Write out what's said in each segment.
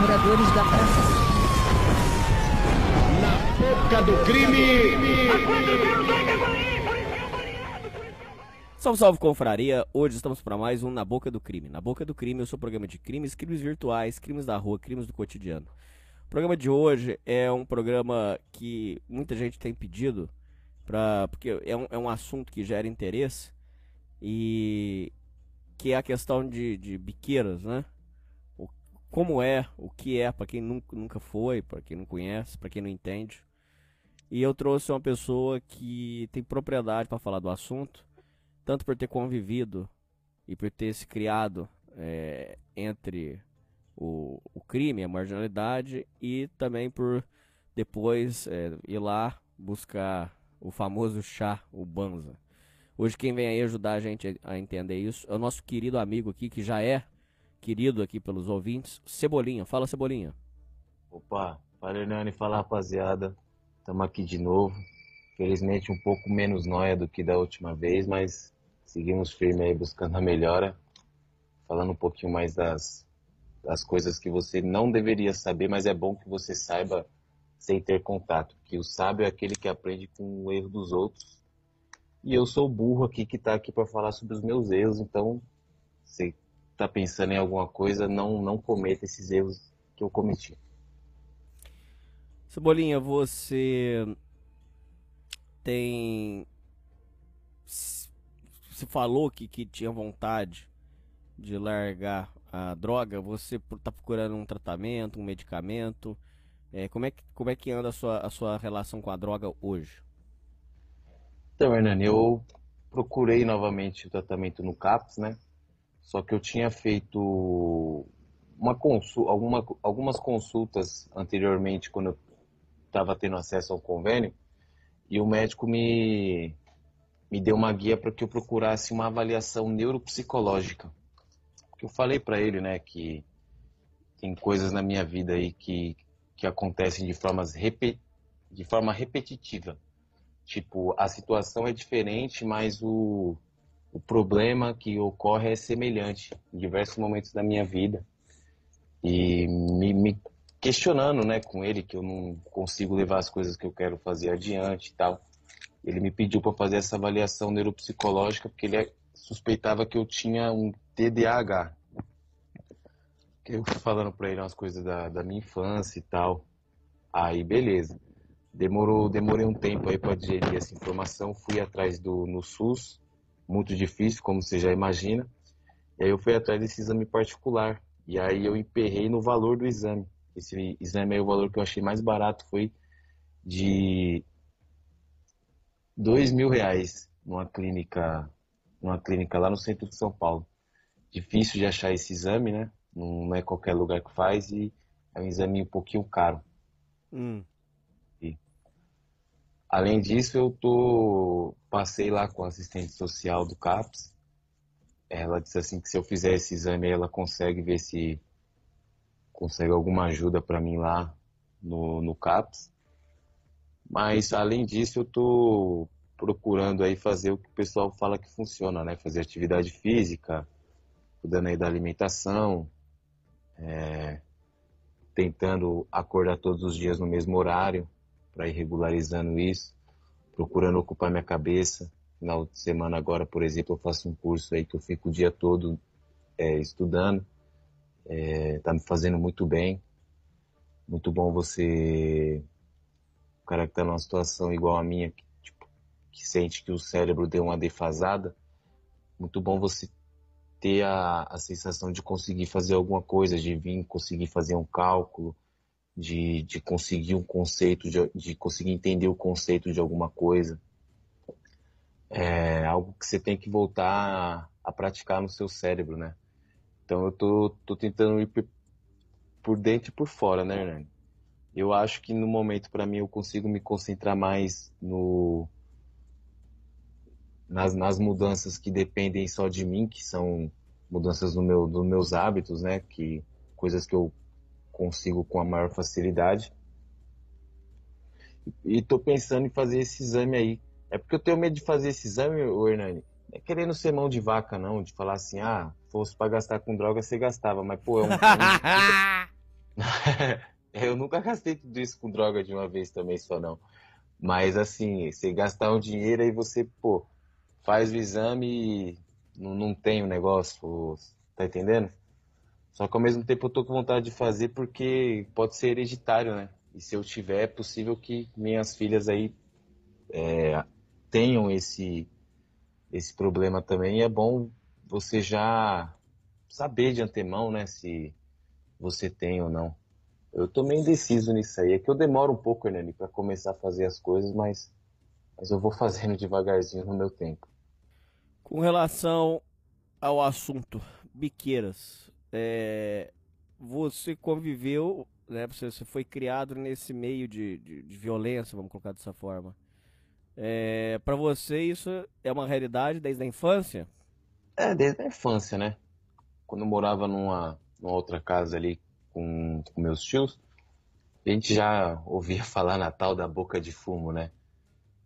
moradores da praça. Na boca do crime! Salve, salve, confraria! Hoje estamos para mais um Na Boca do Crime. Na Boca do Crime, eu sou o programa de crimes, crimes virtuais, crimes da rua, crimes do cotidiano. O programa de hoje é um programa que muita gente tem pedido, pra, porque é um, é um assunto que gera interesse, e que é a questão de, de biqueiras, né? Como é, o que é, para quem nunca, nunca foi, para quem não conhece, para quem não entende. E eu trouxe uma pessoa que tem propriedade para falar do assunto, tanto por ter convivido e por ter se criado é, entre o, o crime, a marginalidade, e também por depois é, ir lá buscar o famoso chá, o banza. Hoje quem vem aí ajudar a gente a entender isso é o nosso querido amigo aqui, que já é querido aqui pelos ouvintes, Cebolinha. Fala, Cebolinha. Opa, fala Hernani, fala rapaziada. Estamos aqui de novo. Felizmente um pouco menos noia do que da última vez, mas seguimos firme aí buscando a melhora. Falando um pouquinho mais das, das coisas que você não deveria saber, mas é bom que você saiba sem ter contato. Que o sábio é aquele que aprende com o erro dos outros. E eu sou o burro aqui que está aqui para falar sobre os meus erros, então se está pensando em alguma coisa, não, não cometa esses erros que eu cometi. Cebolinha, você tem. Você falou que, que tinha vontade de largar a droga, você está procurando um tratamento, um medicamento. É, como, é que, como é que anda a sua, a sua relação com a droga hoje? Então, Hernani, eu procurei novamente o tratamento no CAPS, né? Só que eu tinha feito uma consul, alguma, algumas consultas anteriormente, quando eu estava tendo acesso ao convênio, e o médico me, me deu uma guia para que eu procurasse uma avaliação neuropsicológica que eu falei para ele, né, que tem coisas na minha vida aí que, que acontecem de, formas de forma repetitiva. Tipo, a situação é diferente, mas o, o problema que ocorre é semelhante em diversos momentos da minha vida. E me, me questionando, né, com ele, que eu não consigo levar as coisas que eu quero fazer adiante e tal. Ele me pediu para fazer essa avaliação neuropsicológica, porque ele suspeitava que eu tinha um TDAH. Eu falando para ele umas coisas da, da minha infância e tal. Aí, beleza. Demorou, demorei um tempo aí para digerir essa informação. Fui atrás do no SUS, muito difícil, como você já imagina. E aí eu fui atrás desse exame particular. E aí eu emperrei no valor do exame. Esse exame aí, o valor que eu achei mais barato foi de dois mil reais numa clínica numa clínica lá no centro de São Paulo. Difícil de achar esse exame, né? Não é qualquer lugar que faz e é um exame um pouquinho caro. Hum. Além disso, eu tô passei lá com a assistente social do CAPS. Ela disse assim que se eu fizer esse exame, ela consegue ver se consegue alguma ajuda para mim lá no, no CAPS. Mas além disso, eu tô procurando aí fazer o que o pessoal fala que funciona, né? Fazer atividade física, cuidando aí da alimentação, é, tentando acordar todos os dias no mesmo horário para ir regularizando isso, procurando ocupar minha cabeça. De semana agora, por exemplo, eu faço um curso aí que eu fico o dia todo é, estudando, é, tá me fazendo muito bem. Muito bom você, o cara que tá numa situação igual a minha, que sente que o cérebro deu uma defasada, muito bom você ter a, a sensação de conseguir fazer alguma coisa, de vir conseguir fazer um cálculo, de, de conseguir um conceito, de, de conseguir entender o conceito de alguma coisa. É algo que você tem que voltar a, praticar no seu cérebro, né? Então eu tô, tô tentando ir por, por dentro e por fora, né, Hernani? Eu acho que no momento, para mim, eu consigo me concentrar mais no, nas, nas mudanças que dependem só de mim, que são mudanças no meu, dos meus hábitos, né? Que coisas que eu consigo com a maior facilidade. E tô pensando em fazer esse exame aí. É porque eu tenho medo de fazer esse exame, o Hernani. Não é querendo ser mão de vaca, não, de falar assim, ah, fosse para gastar com droga, você gastava. Mas, pô, é um, eu nunca gastei tudo isso com droga de uma vez também, só não. Mas assim, você gastar um dinheiro aí você, pô, faz o exame e não, não tem o um negócio, tá entendendo? Só que ao mesmo tempo eu tô com vontade de fazer porque pode ser hereditário, né? E se eu tiver, é possível que minhas filhas aí é, tenham esse, esse problema também. E é bom você já saber de antemão, né, se você tem ou não. Eu tô meio indeciso nisso aí. É que eu demoro um pouco, Hernani, para começar a fazer as coisas, mas, mas eu vou fazendo devagarzinho no meu tempo. Com relação ao assunto biqueiras, é, você conviveu, né, você, você, foi criado nesse meio de, de, de, violência, vamos colocar dessa forma. É, para você isso é uma realidade desde a infância? É, desde a infância, né? Quando eu morava numa, numa outra casa ali com, com meus tios, a gente já ouvia falar na tal da boca de fumo, né?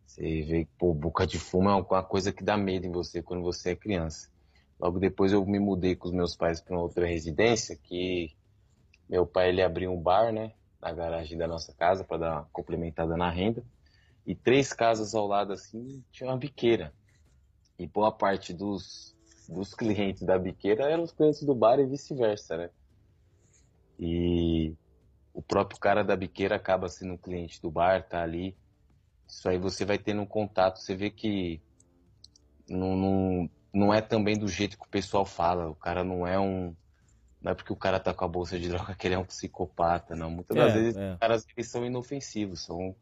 Você vê que, pô, boca de fumo é uma coisa que dá medo em você quando você é criança. Logo depois eu me mudei com os meus pais para outra residência, que meu pai ele abriu um bar, né, na garagem da nossa casa para dar uma complementada na renda. E três casas ao lado assim tinha uma biqueira. E boa parte dos, dos clientes da biqueira eram os clientes do bar e vice-versa, né? E o próprio cara da biqueira acaba sendo um cliente do bar, tá ali. Isso aí você vai tendo um contato, você vê que não, não, não é também do jeito que o pessoal fala. O cara não é um. Não é porque o cara tá com a bolsa de droga que ele é um psicopata, não. Muitas das é, vezes é. os caras eles são inofensivos, são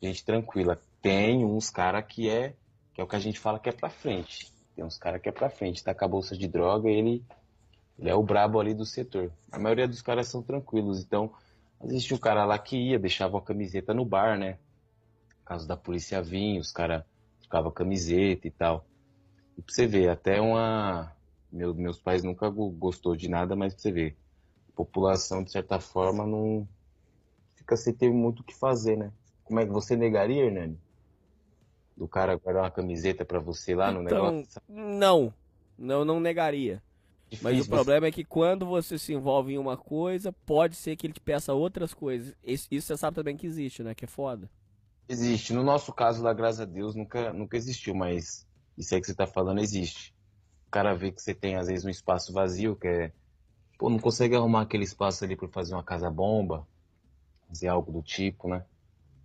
gente tranquila. Tem uns caras que é que é o que a gente fala que é pra frente. Tem uns caras que é pra frente, tá com a bolsa de droga, ele ele é o brabo ali do setor. A maioria dos caras são tranquilos. Então, existe um cara lá que ia, deixava a camiseta no bar, né? Caso da polícia vinha, os caras trocavam camiseta e tal. E pra você ver, até uma. Meu, meus pais nunca gostou de nada, mas pra você ver, a população, de certa forma, não fica sem ter muito o que fazer, né? Como é que você negaria, Hernani? Do cara guardar uma camiseta para você lá no então, negócio? Não, não, não negaria. Difícil, mas o problema é que quando você se envolve em uma coisa, pode ser que ele te peça outras coisas. Isso, isso você sabe também que existe, né? Que é foda. Existe. No nosso caso lá, graças a Deus, nunca, nunca existiu, mas isso aí que você tá falando existe. O cara vê que você tem, às vezes, um espaço vazio, que é. Pô, não consegue arrumar aquele espaço ali para fazer uma casa-bomba, fazer algo do tipo, né?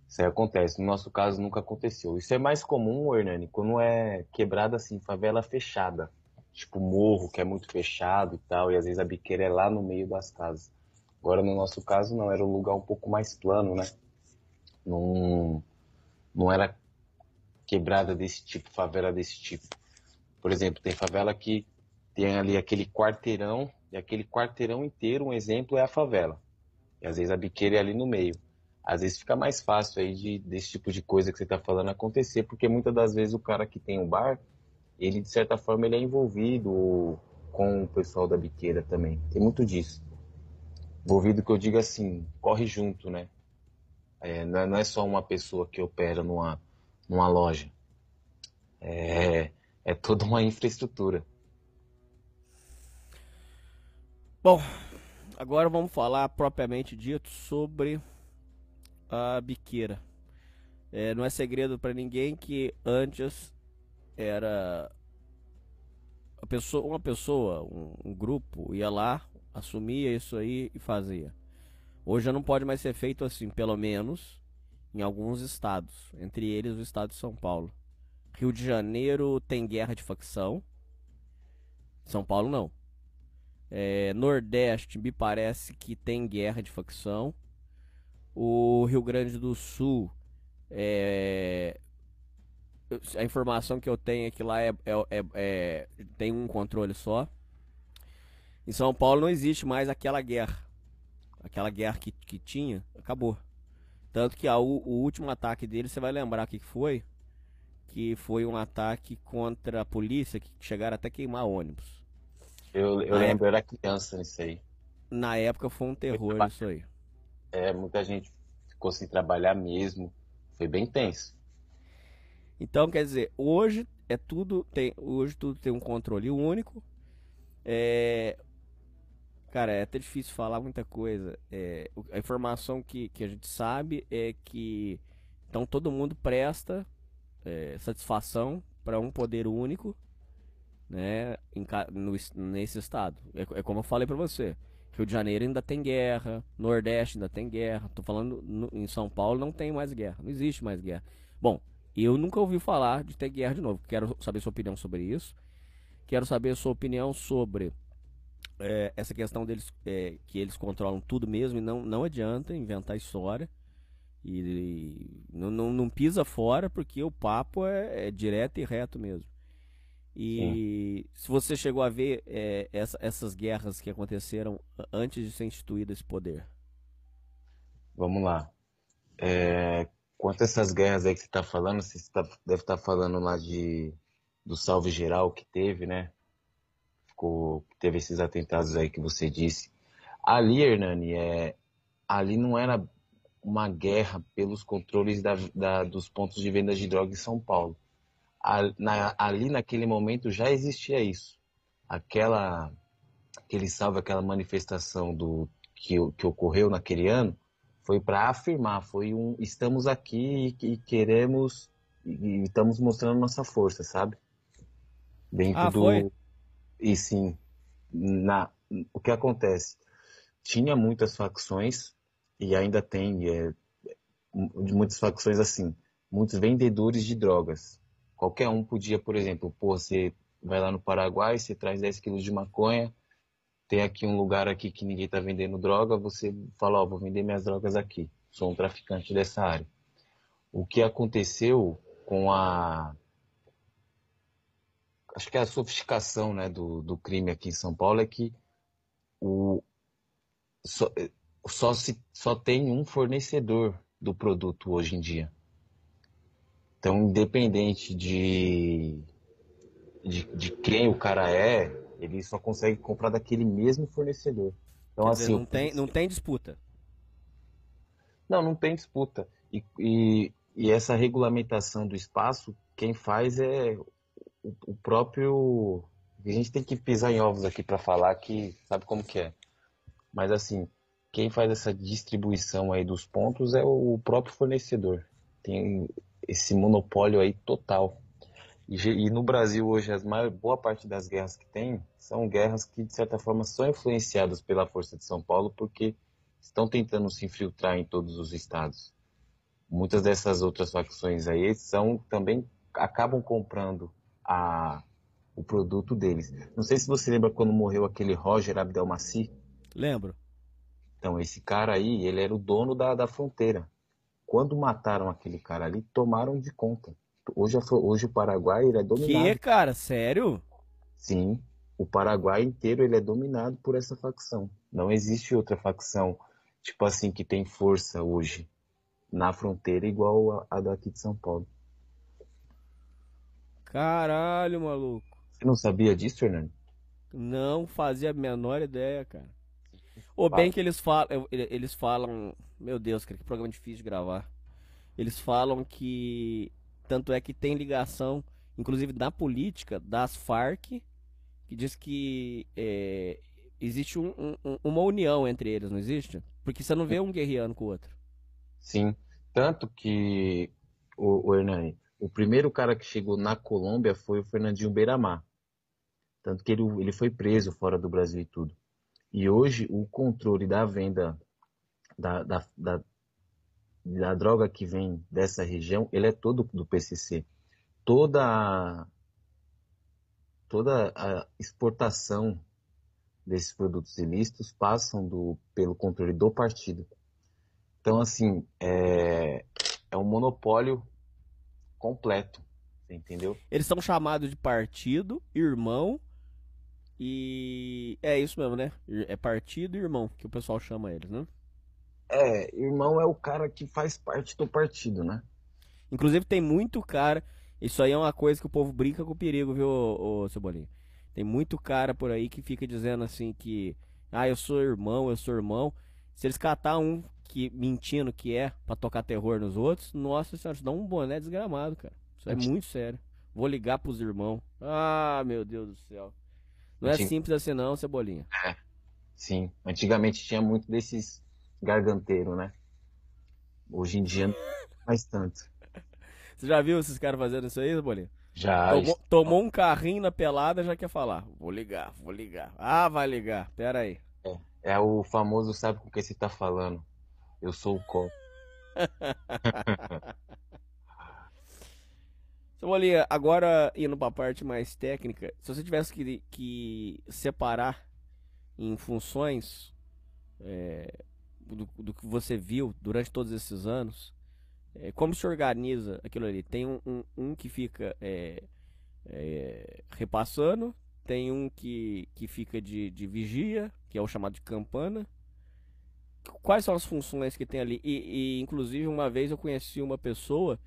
Isso aí acontece. No nosso caso, nunca aconteceu. Isso é mais comum, Hernani, quando é quebrada assim, favela fechada tipo morro, que é muito fechado e tal, e às vezes a biqueira é lá no meio das casas. Agora, no nosso caso, não, era um lugar um pouco mais plano, né? Não, não era quebrada desse tipo, favela desse tipo. Por exemplo, tem favela que tem ali aquele quarteirão, e aquele quarteirão inteiro, um exemplo, é a favela. E às vezes a biqueira é ali no meio. Às vezes fica mais fácil aí de, desse tipo de coisa que você está falando acontecer, porque muitas das vezes o cara que tem um bar, ele de certa forma ele é envolvido com o pessoal da biqueira também. Tem muito disso. Envolvido que eu digo assim, corre junto, né? É, não é só uma pessoa que opera numa, numa loja. É, é toda uma infraestrutura. Bom, agora vamos falar propriamente dito sobre a biqueira. É, não é segredo para ninguém que antes era pessoa, uma pessoa, um, um, grupo ia lá, assumia isso aí e fazia. Hoje já não pode mais ser feito assim, pelo menos em alguns estados, entre eles o estado de São Paulo. Rio de Janeiro tem guerra de facção, São Paulo não. É, Nordeste me parece que tem guerra de facção. O Rio Grande do Sul é, a informação que eu tenho é que lá é, é, é, é, tem um controle só. Em São Paulo não existe mais aquela guerra. Aquela guerra que, que tinha, acabou. Tanto que a, o, o, último ataque dele, você vai lembrar o que foi? Que foi um ataque contra a polícia que chegaram até queimar ônibus. Eu, eu lembro, época, era criança nisso aí. Na época foi um terror isso aí. É, muita gente ficou sem trabalhar mesmo. Foi bem tenso. Então, quer dizer, hoje é tudo tem, hoje tudo tem um controle único. É, Cara, é até difícil falar muita coisa. É, a informação que, que a gente sabe é que então todo mundo presta é, satisfação para um poder único, né, em, no, nesse estado. É, é como eu falei para você. Rio de Janeiro ainda tem guerra, Nordeste ainda tem guerra. Tô falando no, em São Paulo não tem mais guerra, não existe mais guerra. Bom, eu nunca ouvi falar de ter guerra de novo. Quero saber sua opinião sobre isso. Quero saber sua opinião sobre é, essa questão deles é, que eles controlam tudo mesmo e não, não adianta inventar história. E, e não, não, não, pisa fora porque o papo é, é direto e reto mesmo. E Sim. se você chegou a ver é, essa, essas guerras que aconteceram antes de ser instituído esse poder. Vamos lá. É, quanto a essas guerras aí que você está falando, você tá, deve estar tá falando lá de, do salve geral que teve, né? Ficou, teve esses atentados aí que você disse. Ali, Hernani, é, ali não era uma guerra pelos controles da, da, dos pontos de venda de droga em São Paulo na, ali naquele momento já existia isso. Aquela, aquele salve, aquela manifestação do que, que ocorreu naquele ano foi para afirmar, foi um estamos aqui e, e queremos e, e, estamos mostrando nossa força, sabe? Dentro ah, do foi? E sim, na o que acontece? Tinha muitas facções e ainda tem é, muitas facções assim, muitos vendedores de drogas Qualquer um podia, por exemplo, pô, você vai lá no Paraguai, você traz 10 quilos de maconha, tem aqui um lugar aqui que ninguém está vendendo droga, você fala, ó, vou vender minhas drogas aqui, sou um traficante dessa área. O que aconteceu com a acho que a sofisticação né, do, do crime aqui em São Paulo é que o, só, só, se, só tem um fornecedor do produto hoje em dia. Então, independente de, de, de, quem o cara é, ele só consegue comprar daquele mesmo fornecedor. Então, Quer assim, dizer, não, tem, não tem disputa. Não, não tem disputa. E, e, e, essa regulamentação do espaço, quem faz é o, próprio. A gente tem que pisar em ovos aqui para falar que sabe como que é. Mas assim, quem faz essa distribuição aí dos pontos é o próprio fornecedor. Tem, esse monopólio aí total. E, e no Brasil hoje, as maior, boa parte das guerras que tem são guerras que, de certa forma, são influenciadas pela força de São Paulo porque estão tentando se infiltrar em todos os estados. Muitas dessas outras facções aí são também acabam comprando a, o produto deles. Não sei se você lembra quando morreu aquele Roger Abdelmaci. Lembro. Então, esse cara aí, ele era o dono da, da fronteira. Quando mataram aquele cara ali, tomaram de conta. Hoje, hoje o Paraguai ele é dominado. Que, cara? Sério? Sim. O Paraguai inteiro ele é dominado por essa facção. Não existe outra facção, tipo assim, que tem força hoje na fronteira igual a, a daqui de São Paulo. Caralho, maluco. Você não sabia disso, Fernando? Não fazia a menor ideia, cara. Ou bem que eles falam, eles falam, meu Deus, cara, que programa difícil de gravar. Eles falam que tanto é que tem ligação, inclusive da política, das Farc, que diz que é, existe um, um, uma união entre eles, não existe? Porque você não vê um guerreando com o outro. Sim, tanto que o, o Hernani, o primeiro cara que chegou na Colômbia foi o Fernandinho Beiramar. Tanto que ele, ele foi preso fora do Brasil e tudo. E hoje o controle da venda da, da, da, da droga que vem dessa região, ele é todo do PCC. Toda a, toda a exportação desses produtos ilícitos passam do, pelo controle do partido. Então, assim, é, é um monopólio completo, entendeu? Eles são chamados de partido, irmão e é isso mesmo, né? É partido e irmão que o pessoal chama eles, né? É, irmão é o cara que faz parte do partido, né? Inclusive tem muito cara. Isso aí é uma coisa que o povo brinca com o perigo, viu, ô, ô Cebolinha? Tem muito cara por aí que fica dizendo assim que. Ah, eu sou irmão, eu sou irmão. Se eles catar um que mentindo que é para tocar terror nos outros, nossa senhora, dá um boné desgramado, cara. Isso é muito sério. Vou ligar pros irmãos. Ah, meu Deus do céu. Não é simples assim não, Cebolinha. É. Sim, antigamente tinha muito desses garganteiros, né? Hoje em dia não mais tanto. Você já viu esses caras fazendo isso aí, Bolinha? Já. Tomou, tomou, um carrinho na pelada, já quer falar. Vou ligar, vou ligar. Ah, vai ligar. Pera aí. É, é o famoso sabe com quem você tá falando. Eu sou o copo. Bolinha, agora indo para a parte mais técnica, se você tivesse que, que separar em funções é, do, do, que você viu durante todos esses anos, é, como se organiza aquilo ali? Tem um, um, um que fica é, é, repassando, tem um que, que fica de, de vigia, que é o chamado de campana. Quais são as funções que tem ali? E, e inclusive uma vez eu conheci uma pessoa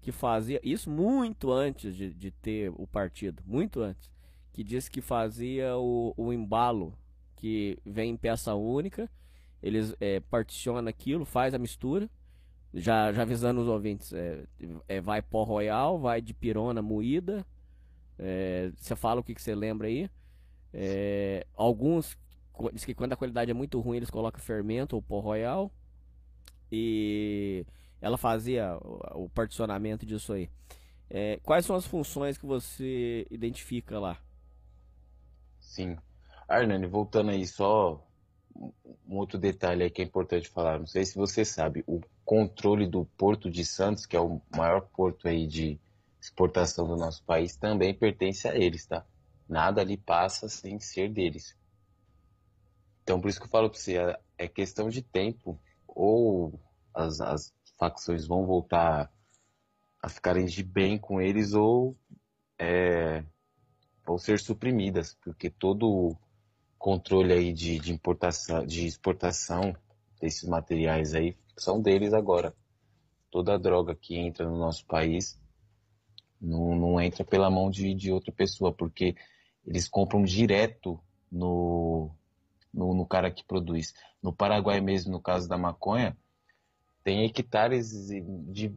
que fazia isso muito antes de, de ter o partido, muito antes, que disse que fazia o, o embalo, que vem em peça única, eles é, particionam aquilo, faz a mistura, já, já avisando os ouvintes, é, é vai pó royal, vai de pirona moída, é, você fala o que, que você lembra aí, é, alguns diz que quando a qualidade é muito ruim eles colocam fermento ou pó royal, e ela fazia o, o particionamento disso aí. É, quais são as funções que você identifica lá? Sim. Arnani, voltando aí só um outro detalhe aí que é importante falar. Não sei se você sabe, o controle do Porto de Santos, que é o maior porto aí de exportação do nosso país, também pertence a eles, tá? Nada ali passa sem ser deles. Então, por isso que eu falo para você, é, é questão de tempo. Ou as, as facções vão voltar a ficarem de bem com eles ou é, ser suprimidas, porque todo o controle aí de, de importação, de exportação desses materiais aí são deles agora. Toda droga que entra no nosso país não, não entra pela mão de, de outra pessoa, porque eles compram direto no, no, no cara que produz. No Paraguai mesmo, no caso da maconha, tem hectares de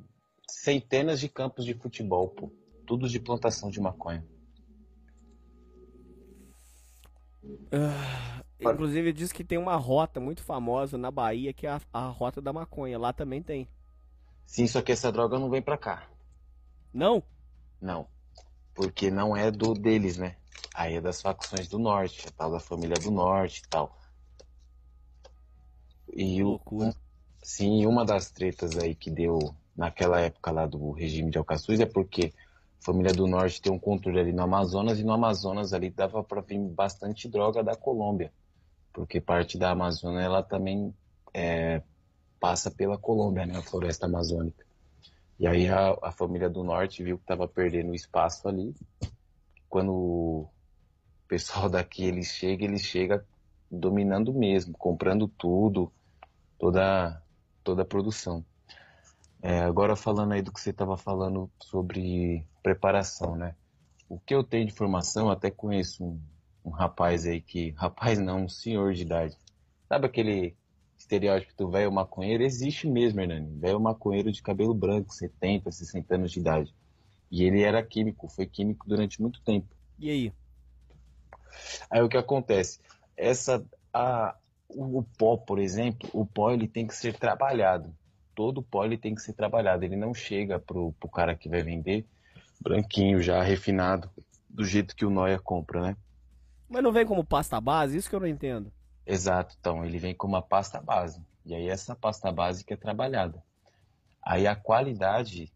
centenas de campos de futebol, pô. Tudo de plantação de maconha. Uh, inclusive diz que tem uma rota muito famosa na Bahia que é a, a rota da maconha. Lá também tem. Sim, só que essa droga não vem pra cá. Não? Não. Porque não é do deles, né? Aí é das facções do norte, a tal da família do norte e tal. E o, Sim, uma das tretas aí que deu naquela época lá do regime de Alcaçuz é porque a família do Norte tem um controle ali no Amazonas e no Amazonas ali dava para vir bastante droga da Colômbia, porque parte da Amazônia ela também é, passa pela Colômbia, né, a floresta amazônica. E aí a, a família do Norte viu que estava perdendo espaço ali. Quando o pessoal daqui eles chega, eles chega dominando mesmo, comprando tudo, toda toda a produção. É, agora falando aí do que você estava falando sobre preparação, né? O que eu tenho de informação, até conheço um, um rapaz aí que, rapaz não, um senhor de idade. Sabe aquele estereótipo do velho maconheiro? Existe mesmo, Hernani. Velho maconheiro de cabelo branco, 70, 60 anos de idade. E ele era químico, foi químico durante muito tempo. E aí? Aí o que acontece? Essa a, o pó, por exemplo, o pó ele tem que ser trabalhado. Todo pó ele tem que ser trabalhado. Ele não chega pro, pro cara que vai vender branquinho, já refinado, do jeito que o Noia compra, né? Mas não vem como pasta base? Isso que eu não entendo. Exato, então ele vem como uma pasta base. E aí essa pasta base que é trabalhada. Aí a qualidade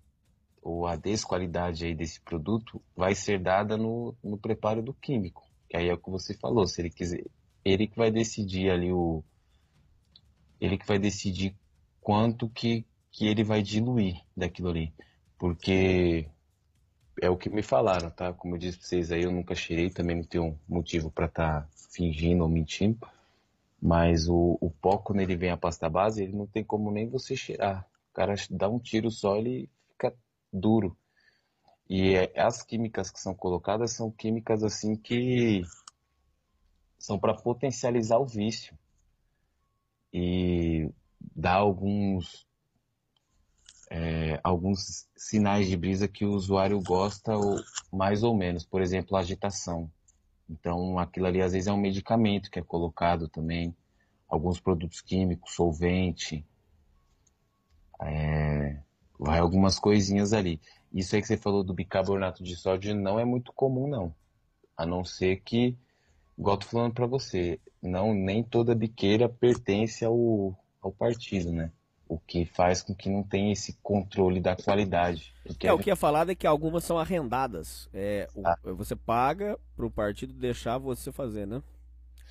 ou a desqualidade aí desse produto vai ser dada no, no preparo do químico. Que aí é o que você falou, se ele quiser, ele que vai decidir ali o ele que vai decidir quanto que, que ele vai diluir daquilo ali. Porque é o que me falaram, tá? Como eu disse pra vocês aí, eu nunca cheirei, também não tenho motivo para estar tá fingindo ou mentindo. Mas o, o pó, quando ele vem a pasta base, ele não tem como nem você cheirar. O cara dá um tiro só, ele duro. E é, as químicas que são colocadas são químicas assim que são para potencializar o vício e dar alguns é, alguns sinais de brisa que o usuário gosta ou mais ou menos, por exemplo, agitação. Então, aquilo ali às vezes é um medicamento que é colocado também, alguns produtos químicos, solvente, é, vai algumas coisinhas ali. Isso aí que você falou do bicarbonato de sódio não é muito comum, não. A não ser que, igual tô falando para você, não nem toda biqueira pertence ao, ao partido, né? O que faz com que não tenha esse controle da qualidade. É, o que é falado é que algumas são arrendadas. É, ah. Você paga para o partido deixar você fazer, né?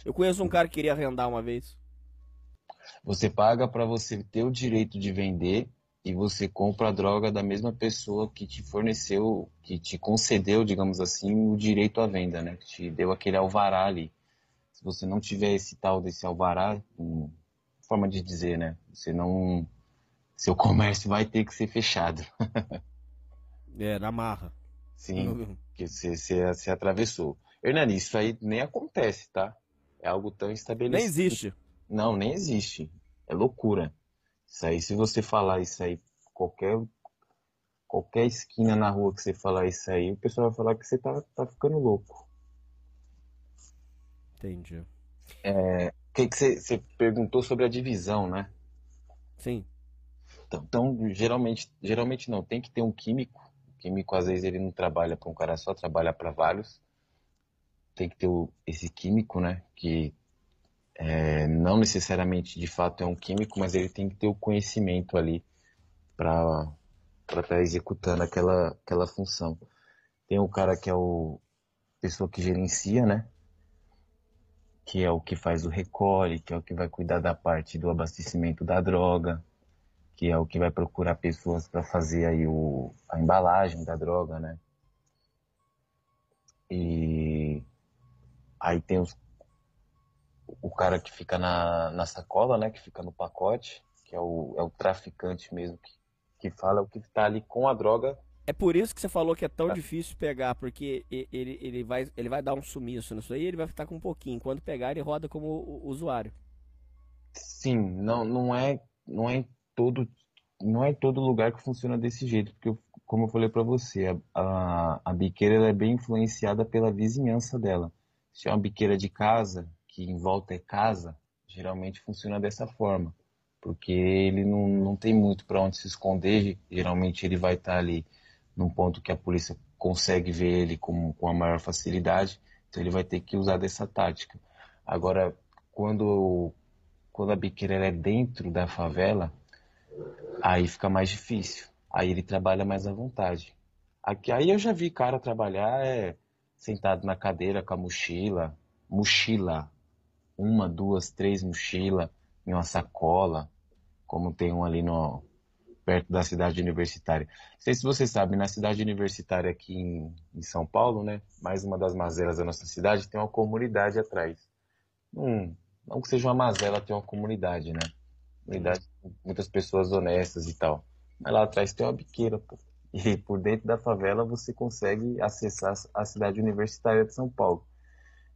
Eu conheço um cara que queria arrendar uma vez. Você paga para você ter o direito de vender e você compra a droga da mesma pessoa que te forneceu, que te concedeu, digamos assim, o direito à venda, né? Que te deu aquele alvará ali. Se você não tiver esse tal desse alvará, forma de dizer, né? Você não. Seu comércio vai ter que ser fechado. é, na marra. Sim, que você, você, você atravessou. Hernani, isso aí nem acontece, tá? É algo tão estabelecido. Nem existe. Não, nem existe. É loucura. Isso aí, se você falar isso aí, qualquer, qualquer esquina na rua que você falar isso aí, o pessoal vai falar que você tá, tá ficando louco. Entendi. É, que, que você, você perguntou sobre a divisão, né? Sim. Então, então, geralmente, geralmente não, tem que ter um químico. O químico, às vezes, ele não trabalha para um cara só, trabalha para vários. Tem que ter o, esse químico, né? Que é, não necessariamente, de fato, é um químico, mas ele tem que ter o conhecimento ali para estar tá executando aquela, aquela função. Tem o cara que é o pessoa que gerencia, né? que é o que faz o recolhe, que é o que vai cuidar da parte do abastecimento da droga, que é o que vai procurar pessoas para fazer aí o, a embalagem da droga, né? E aí tem os, o cara que fica na, na sacola, né? Que fica no pacote, que é o, é o traficante mesmo que, que fala o que está ali com a droga é por isso que você falou que é tão é. difícil pegar, porque ele, ele, vai, ele vai dar um sumiço nisso aí, ele vai ficar com um pouquinho. Quando pegar, ele roda como usuário. Sim, não, não é, não é todo, não é todo lugar que funciona desse jeito, porque como eu falei para você, a, a, a biqueira é bem influenciada pela vizinhança dela. Se é uma biqueira de casa, que em volta é casa, geralmente funciona dessa forma, porque ele não, não tem muito para onde se esconder, geralmente ele vai estar tá ali num ponto que a polícia consegue ver ele com, com a maior facilidade, então ele vai ter que usar dessa tática. Agora, quando, quando a biqueira é dentro da favela, aí fica mais difícil. Aí ele trabalha mais à vontade. Aqui, aí eu já vi cara trabalhar é, sentado na cadeira com a mochila, mochila, uma, duas, três mochila em uma sacola, como tem um ali no, perto da cidade universitária. Não sei se você sabe, na cidade universitária aqui em, em São Paulo, né, mais uma das mazelas da nossa cidade, tem uma comunidade atrás. Hum, não que seja uma mazela, tem uma comunidade, né? Comunidade, muitas pessoas honestas e tal. Mas lá atrás tem uma biqueira, pô. E por dentro da favela você consegue acessar a cidade universitária de São Paulo.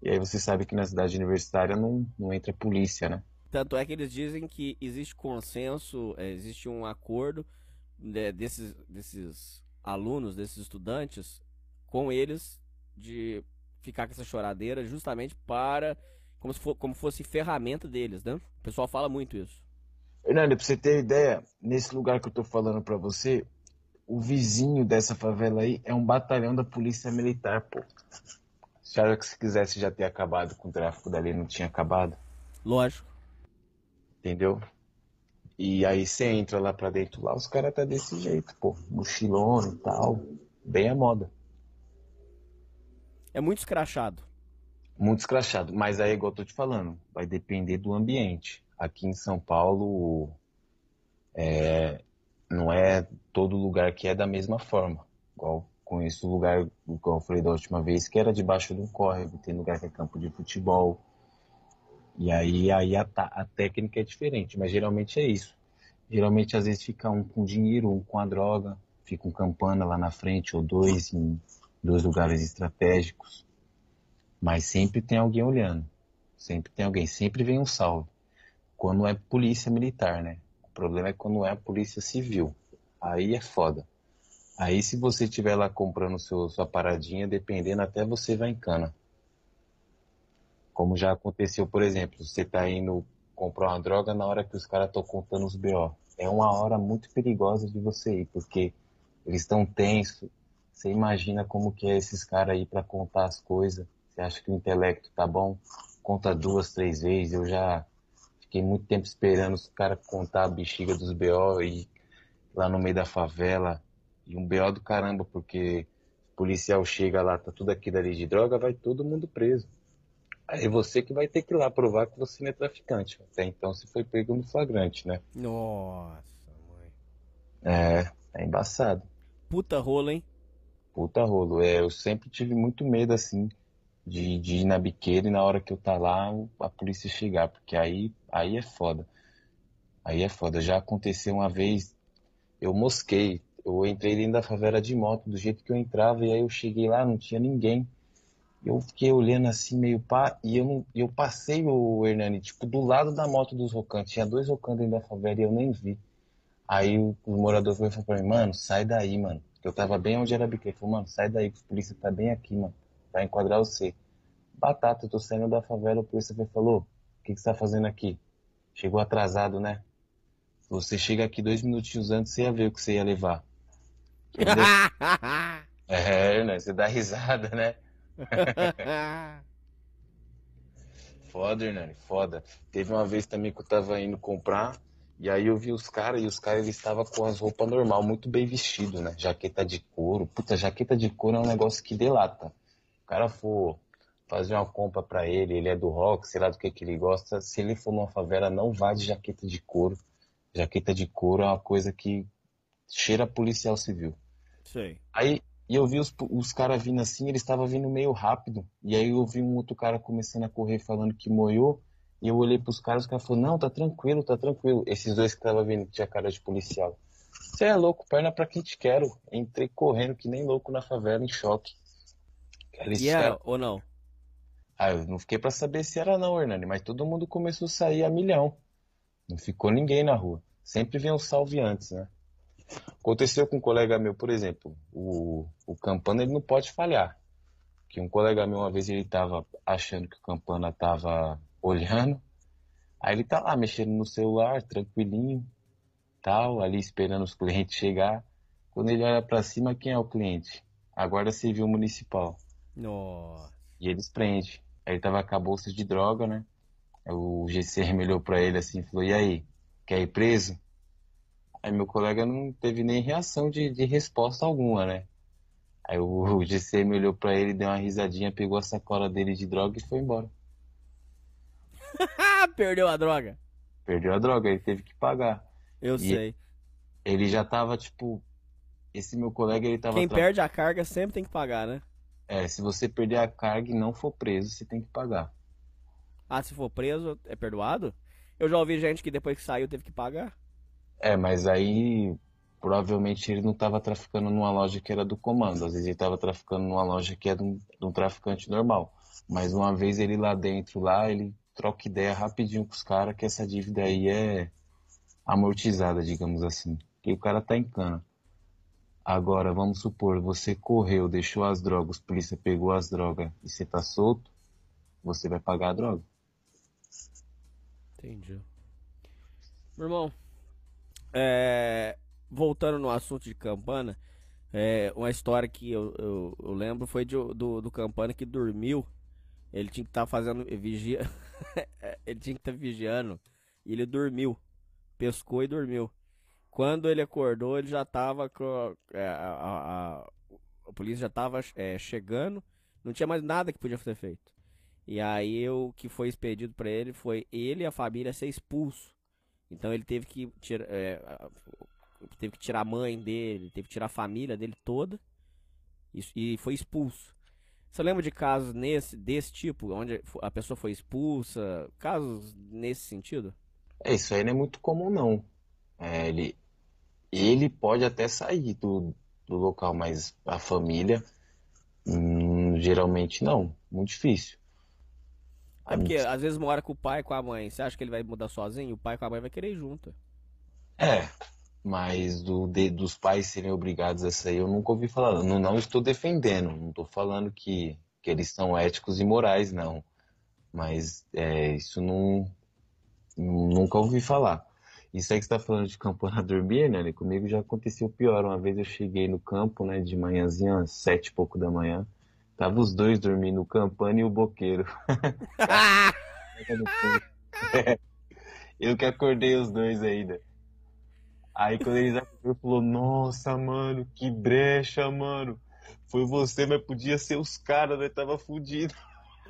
E aí você sabe que na cidade universitária não, não entra polícia, né? Tanto é que eles dizem que existe consenso, é, existe um acordo né, desses, desses alunos, desses estudantes, com eles de ficar com essa choradeira justamente para como se for, como fosse ferramenta deles, né? O pessoal fala muito isso. Fernando, pra você ter ideia, nesse lugar que eu tô falando para você, o vizinho dessa favela aí é um batalhão da polícia militar, pô. Se que se quisesse já ter acabado com o tráfico dali, não tinha acabado? Lógico entendeu? E aí você entra lá pra dentro, lá os caras tá desse jeito, pô, mochilona e tal, bem a moda. É muito escrachado. Muito escrachado, mas aí, igual eu tô te falando, vai depender do ambiente. Aqui em São Paulo, é, não é todo lugar que é da mesma forma. Igual conheço lugar, igual eu falei da última vez, que era debaixo de um córrego, tem lugar que é campo de futebol, e aí, aí a, a técnica é diferente, mas geralmente é isso. Geralmente, às vezes, fica um com dinheiro, um com a droga, fica um campana lá na frente, ou dois em dois lugares estratégicos. Mas sempre tem alguém olhando. Sempre tem alguém, sempre vem um salve. Quando é polícia militar, né? O problema é quando é a polícia civil. Aí é foda. Aí se você estiver lá comprando seu, sua paradinha, dependendo, até você vai em cana. Como já aconteceu, por exemplo, você tá indo comprar uma droga na hora que os caras estão contando os BO. É uma hora muito perigosa de você ir, porque eles estão tensos. Você imagina como que é esses caras aí para contar as coisas. Você acha que o intelecto tá bom? Conta duas, três vezes. Eu já fiquei muito tempo esperando os caras contar a bexiga dos BO e lá no meio da favela. E um BO do caramba, porque o policial chega lá, tá tudo aqui dali de droga, vai todo mundo preso. Aí você que vai ter que ir lá provar que você não é traficante. Até então você foi pego no flagrante, né? Nossa, mãe. É, é embaçado. Puta rola, hein? Puta rolo. É, eu sempre tive muito medo, assim, de, de ir na biqueira e na hora que eu tá lá, a polícia chegar, porque aí, aí é foda. Aí é foda. Já aconteceu uma vez, eu mosquei. Eu entrei dentro da favela de moto, do jeito que eu entrava, e aí eu cheguei lá, não tinha ninguém. Eu fiquei olhando assim, meio pá, e eu, eu passei o Hernani, tipo, do lado da moto dos rocantes. Tinha dois rocantes dentro da favela e eu nem vi. Aí o, o morador foi falou pra mim, mano, sai daí, mano. Eu tava bem onde era a biqueira. Ele falou, mano, sai daí, que a polícia tá bem aqui, mano. Vai enquadrar você. Batata, eu tô saindo da favela, o polícia falou, o que, que você tá fazendo aqui? Chegou atrasado, né? Você chega aqui dois minutinhos antes, você ia ver o que você ia levar. É, né? Você dá risada, né? Foda, Hernani, foda. Teve uma vez também que eu tava indo comprar, e aí eu vi os caras, e os caras estavam com as roupas normal, muito bem vestido, né? Jaqueta de couro. Puta, jaqueta de couro é um negócio que delata. O cara for fazer uma compra pra ele, ele é do rock, sei lá do que que ele gosta, se ele for numa favela, não vá de jaqueta de couro. Jaqueta de couro é uma coisa que cheira policial civil. Sei. Aí e eu vi os, os caras vindo assim, eles estavam vindo meio rápido. E aí eu vi um outro cara começando a correr falando que moiou. E eu olhei pros caras, os caras falaram, não, tá tranquilo, tá tranquilo. Esses dois que estavam vindo, tinha cara de policial. Você é louco, perna pra quem te quero. Entrei correndo que nem louco na favela, em choque. Eles E era ficaram- ou não? Ah, eu não fiquei pra saber se era não, Hernani, mas todo mundo começou a sair a milhão. Não ficou ninguém na rua. Sempre vem um salve antes, né? Aconteceu com um colega meu, por exemplo, o, o Campana ele não pode falhar. Que um colega meu uma vez ele tava achando que o Campana tava olhando, aí ele tá lá mexendo no celular, tranquilinho, tal, ali esperando os clientes chegar. Quando ele olha pra cima, quem é o cliente? A Guarda Civil Municipal. Nossa. E eles prendem. Aí ele tava com a bolsa de droga, né? O GCM olhou pra ele assim e falou: E aí, quer ir preso? Aí meu colega não teve nem reação de, de resposta alguma, né? Aí o, o GCM olhou pra ele, deu uma risadinha, pegou a sacola dele de droga e foi embora. Perdeu a droga. Perdeu a droga, ele teve que pagar. Eu E- sei. Ele já tava, tipo. Esse meu colega, ele tava. Quem tra- perde a carga sempre tem que pagar, né? É, se você perder a carga e não for preso, você tem que pagar. Ah, se for preso, é perdoado? Eu já ouvi gente que depois que saiu teve que pagar. É, mas aí provavelmente ele não estava traficando numa loja que era do comando. Às vezes ele estava traficando numa loja que é de um, de um traficante normal. Mas uma vez ele lá dentro, lá, ele troca ideia rapidinho com os caras que essa dívida aí é amortizada, digamos assim. Que o cara tá em cana. Agora, vamos supor, você correu, deixou as drogas, polícia pegou as drogas e você tá solto, você vai pagar a droga. Entendi. Meu irmão, é, voltando no assunto de Campana, é, uma história que eu, eu, eu lembro foi de- do, do Campana que dormiu. Ele tinha que estar fazendo vigia. ele tinha que estar vigiando. E ele dormiu. Pescou e dormiu. Quando ele acordou, ele já tava com. é, a, a- a- a polícia já tava é, chegando. Não tinha mais nada que podia ser feito. E aí o que foi expedido pra ele foi ele e a família ser expulso. Então ele teve que tirar, é, teve que tirar a mãe dele, teve que tirar a família dele toda e, e foi expulso. Você lembra de casos nesse desse tipo, onde a pessoa foi expulsa, casos nesse sentido? É, isso aí não é muito comum, não. É, ele, ele pode até sair do, do local, mas a família, hum, geralmente não. Muito difícil. É porque às vezes mora com o pai, com a mãe. Você acha que ele vai mudar sozinho? O pai com a mãe vai querer ir junto. É, mas do, de- dos pais serem obrigados a sair, eu nunca ouvi falar. Não, não estou defendendo, não estou falando que, que eles são éticos e morais, não. Mas é, isso não. Nunca ouvi falar. Isso aí que você tá falando de campana dormir, né? Comigo já aconteceu pior. Uma vez eu cheguei no campo, né, de manhãzinha, às sete e pouco da manhã. Tava os dois dormindo, o campana e o boqueiro. eu que acordei os dois ainda. Aí quando eles acordaram, falou, nossa, mano, que brecha, mano. Foi você, mas podia ser os caras, né? Tava fudido.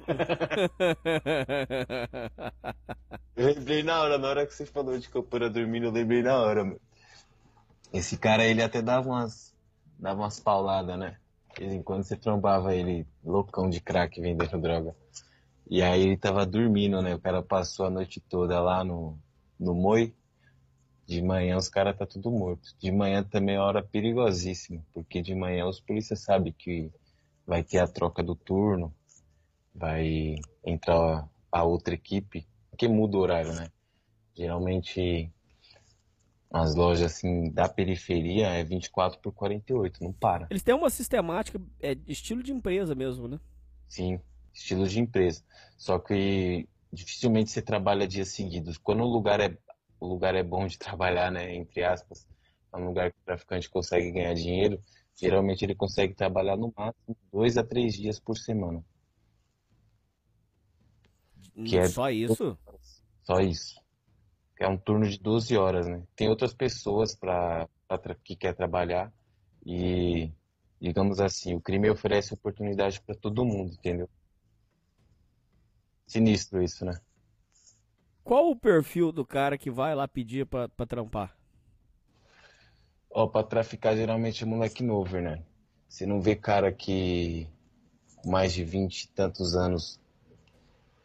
eu lembrei na hora, na hora que você falou de campana dormindo, eu lembrei na hora, mano. Esse cara, ele até dava umas, dava umas pauladas, né? De vez em quando você trombava ele loucão de crack vendendo droga. E aí ele tava dormindo, né? O cara passou a noite toda lá no, no Moi. De manhã os caras tá tudo morto. De manhã também é hora perigosíssima, porque de manhã os polícias sabem que vai ter a troca do turno, vai entrar a outra equipe, porque muda o horário, né? Geralmente as lojas assim da periferia é 24 por 48, não para. Eles têm uma sistemática, é estilo de empresa mesmo, né? Sim, estilo de empresa. Só que dificilmente você trabalha dias seguidos. Quando o lugar é o lugar é bom de trabalhar, né, entre aspas, é um lugar que o traficante consegue ganhar dinheiro, geralmente ele consegue trabalhar no máximo dois a três dias por semana. Que é só isso? Só isso. É um turno de 12 horas, né? Tem outras pessoas para que quer trabalhar e digamos assim, o crime oferece oportunidade para todo mundo, entendeu? Sinistro isso, né? Qual o perfil do cara que vai lá pedir pra, pra trampar? Ó, pra traficar geralmente é moleque novo, né? Você não vê cara que mais de 20 e tantos anos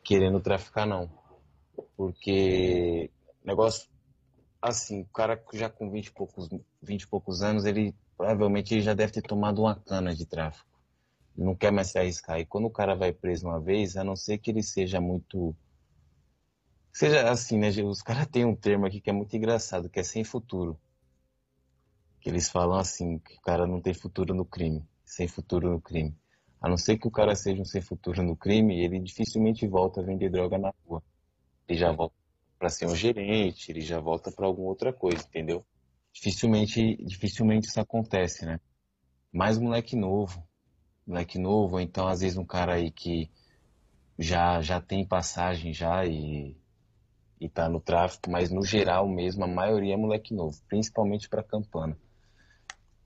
querendo traficar, não. Porque negócio assim, o cara já com 20 e poucos, 20 e poucos anos, ele provavelmente ele já deve ter tomado uma cana de tráfico. não quer mais se arriscar. E quando o cara vai preso uma vez, a não ser que ele seja muito Seja assim, né? Os caras têm um termo aqui que é muito engraçado, que é sem futuro. Que eles falam assim, que o cara não tem futuro no crime. Sem futuro no crime. A não ser que o cara seja um sem futuro no crime, ele dificilmente volta a vender droga na rua. Ele já volta para ser um gerente, ele já volta para alguma outra coisa, entendeu? Dificilmente, dificilmente isso acontece, né? Mais moleque novo, moleque novo, ou então às vezes um cara aí que já já tem passagem já e e tá no tráfico, mas no geral mesmo, a maioria é moleque novo, principalmente para Campana.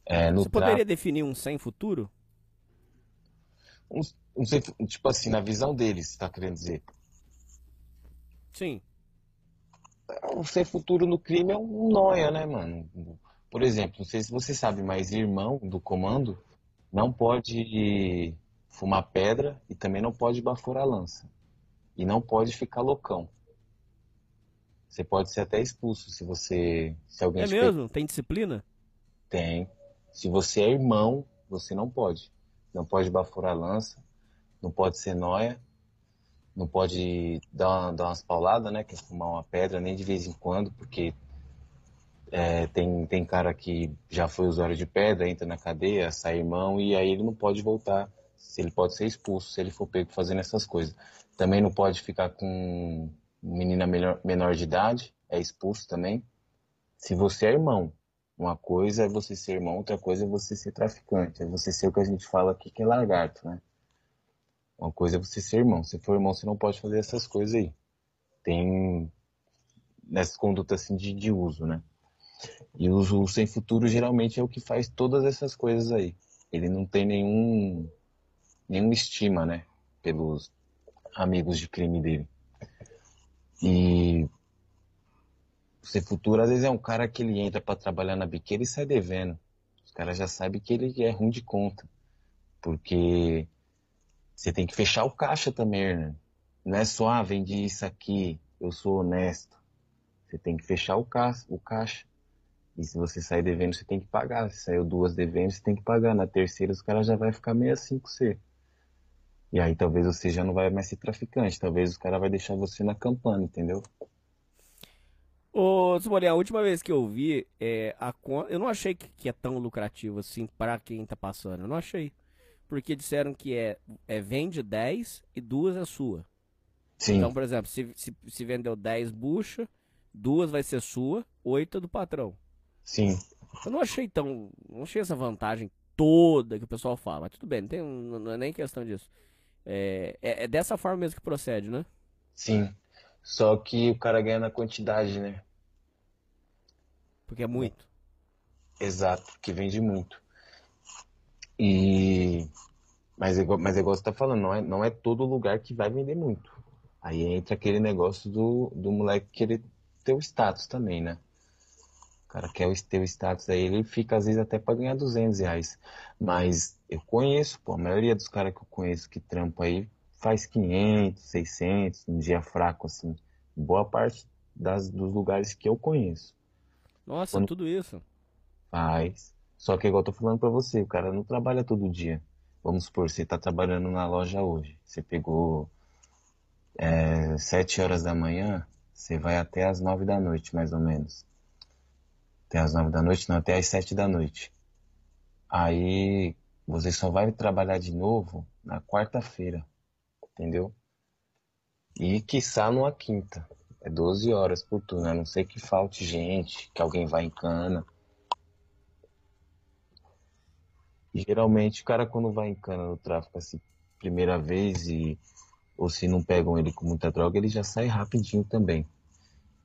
É, Você poderia tráfico, definir um sem futuro? Um, um sem, tipo assim, na visão deles, tá querendo dizer? Sim. O sem futuro no crime é um noia, né, mano? Por exemplo, não sei se você sabe, mas irmão do comando não pode fumar pedra e também não pode baforar lança. E não pode ficar loucão. Você pode ser até expulso se você. Se alguém é mesmo? Tem disciplina? Tem. Se você é irmão, você não pode. Não pode bafurar lança, não pode ser noia, não pode dar, uma, dar umas pauladas, né? Que é fumar uma pedra, nem de vez em quando, porque é, tem, tem cara que já foi usuário de pedra, entra na cadeia, sai irmão, e aí ele não pode voltar. Ele pode ser expulso se ele for pego fazendo essas coisas. Também não pode ficar com menina menor, menor de idade é expulso também. Se você é irmão, uma coisa é você ser irmão, outra coisa é você ser traficante. É você ser o que a gente fala aqui que é lagarto, né? Uma coisa é você ser irmão. Se for irmão, você não pode fazer essas coisas aí. Tem nessa conduta assim de, de uso, né? E o uso sem futuro geralmente é o que faz todas essas coisas aí. Ele não tem nenhum nenhuma estima, né? Pelos amigos de crime dele. E você futuro, às vezes é um cara que ele entra para trabalhar na biqueira e sai devendo. Os caras já sabem que ele é ruim de conta. Porque você tem que fechar o caixa também, né? Não é só, ah, vendi isso aqui, eu sou honesto. Você tem que fechar o caixa, o caixa. E se você sair devendo, você tem que pagar. Se saiu duas devendo, você tem que pagar. Na terceira, os caras já vai ficar meio assim com você. E aí talvez você já não vai mais ser traficante, talvez os cara vai deixar você na campana, entendeu? Ô, Simone, a última vez que eu vi, é, a, eu não achei que, que é tão lucrativo assim para quem tá passando. Eu não achei. Porque disseram que é, é vende 10 e duas é sua. Sim, Então, por exemplo, se, se, se vendeu 10 buchas, duas vai ser sua, oito é do patrão. sim. Eu não achei tão. Não achei essa vantagem toda que o pessoal fala. Mas tudo bem, não, tem, não é nem questão disso. É, é, é dessa forma mesmo que procede, né? Sim. Só que o cara ganha na quantidade, né? Porque é muito. Exato, porque vende muito. E mas é igual, mas é igual você tá falando, não é, não é todo lugar que vai vender muito. Aí entra aquele negócio do, do moleque querer ter o status também, né? O cara quer o- ter o status aí, ele fica às vezes até pra ganhar 200 reais. Mas eu conheço, pô, a maioria dos caras que eu conheço que trampa aí faz 500, 600, um dia fraco assim. Boa parte das, dos lugares que eu conheço. Nossa, Quando- tudo isso. Faz. Só que igual eu tô falando pra você, o cara não trabalha todo dia. Vamos supor, você tá trabalhando na loja hoje. Você pegou é, sete horas da manhã, você vai até as nove da noite, mais ou menos. Até as nove da noite, não, até as sete da noite. Aí você só vai trabalhar de novo na quarta-feira, entendeu? E quiçá numa quinta. É 12 horas por turno, a não ser que falte gente, que alguém vá em cana. E geralmente o cara quando vai em cana no tráfico assim, primeira vez e ou se não pegam ele com muita droga, ele já sai rapidinho também.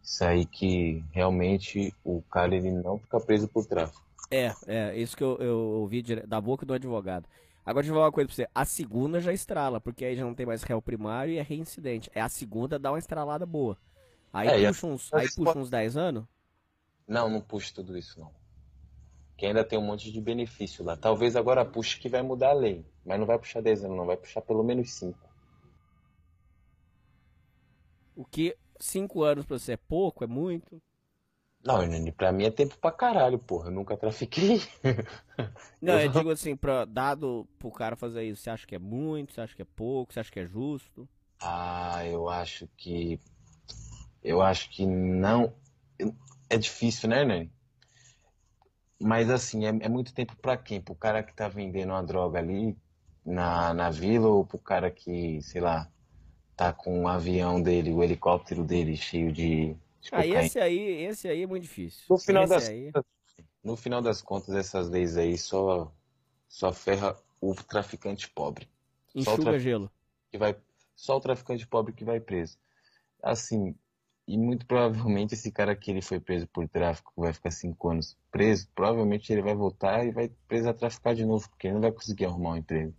Isso aí que realmente o cara ele não fica preso por tráfico. É, é, isso que eu, eu ouvi dire- da boca do advogado. Agora, deixa eu falar uma coisa pra você. A segunda já estrala, porque aí já não tem mais réu primário e é reincidente. É a segunda dá uma estralada boa. Aí É, puxa uns, aí puxa uns 10 anos? Não, não puxa tudo isso não. Que ainda tem um monte de benefício lá. Talvez agora puxe que vai mudar a lei, mas não vai puxar 10 anos, não vai puxar pelo menos 5. O que 5 anos pra você é pouco, é muito? Não, pra mim é tempo pra caralho, porra. Eu nunca trafiquei. Não, eu Eu- digo assim, pra, dado pro cara fazer isso, você acha que é muito, você acha que é pouco, você acha que é justo? Ah, eu acho que. Eu acho que não. É difícil, né, Nani? Mas assim, é, é muito tempo pra quem? Pro cara que tá vendendo uma droga ali na, na vila ou pro cara que, sei lá, tá com o avião dele, o helicóptero dele cheio de, de Ah, cocaína? esse aí, esse aí é muito difícil. No final esse das aí... contas, no final das contas, essas leis aí só, só ferra o traficante pobre. Só o Enxuga gelo. que vai só o traficante pobre que vai preso. Assim, e muito provavelmente esse cara que ele foi preso por tráfico, vai ficar cinco anos preso, provavelmente ele vai voltar e vai preso a traficar de novo, porque ele não vai conseguir arrumar um emprego.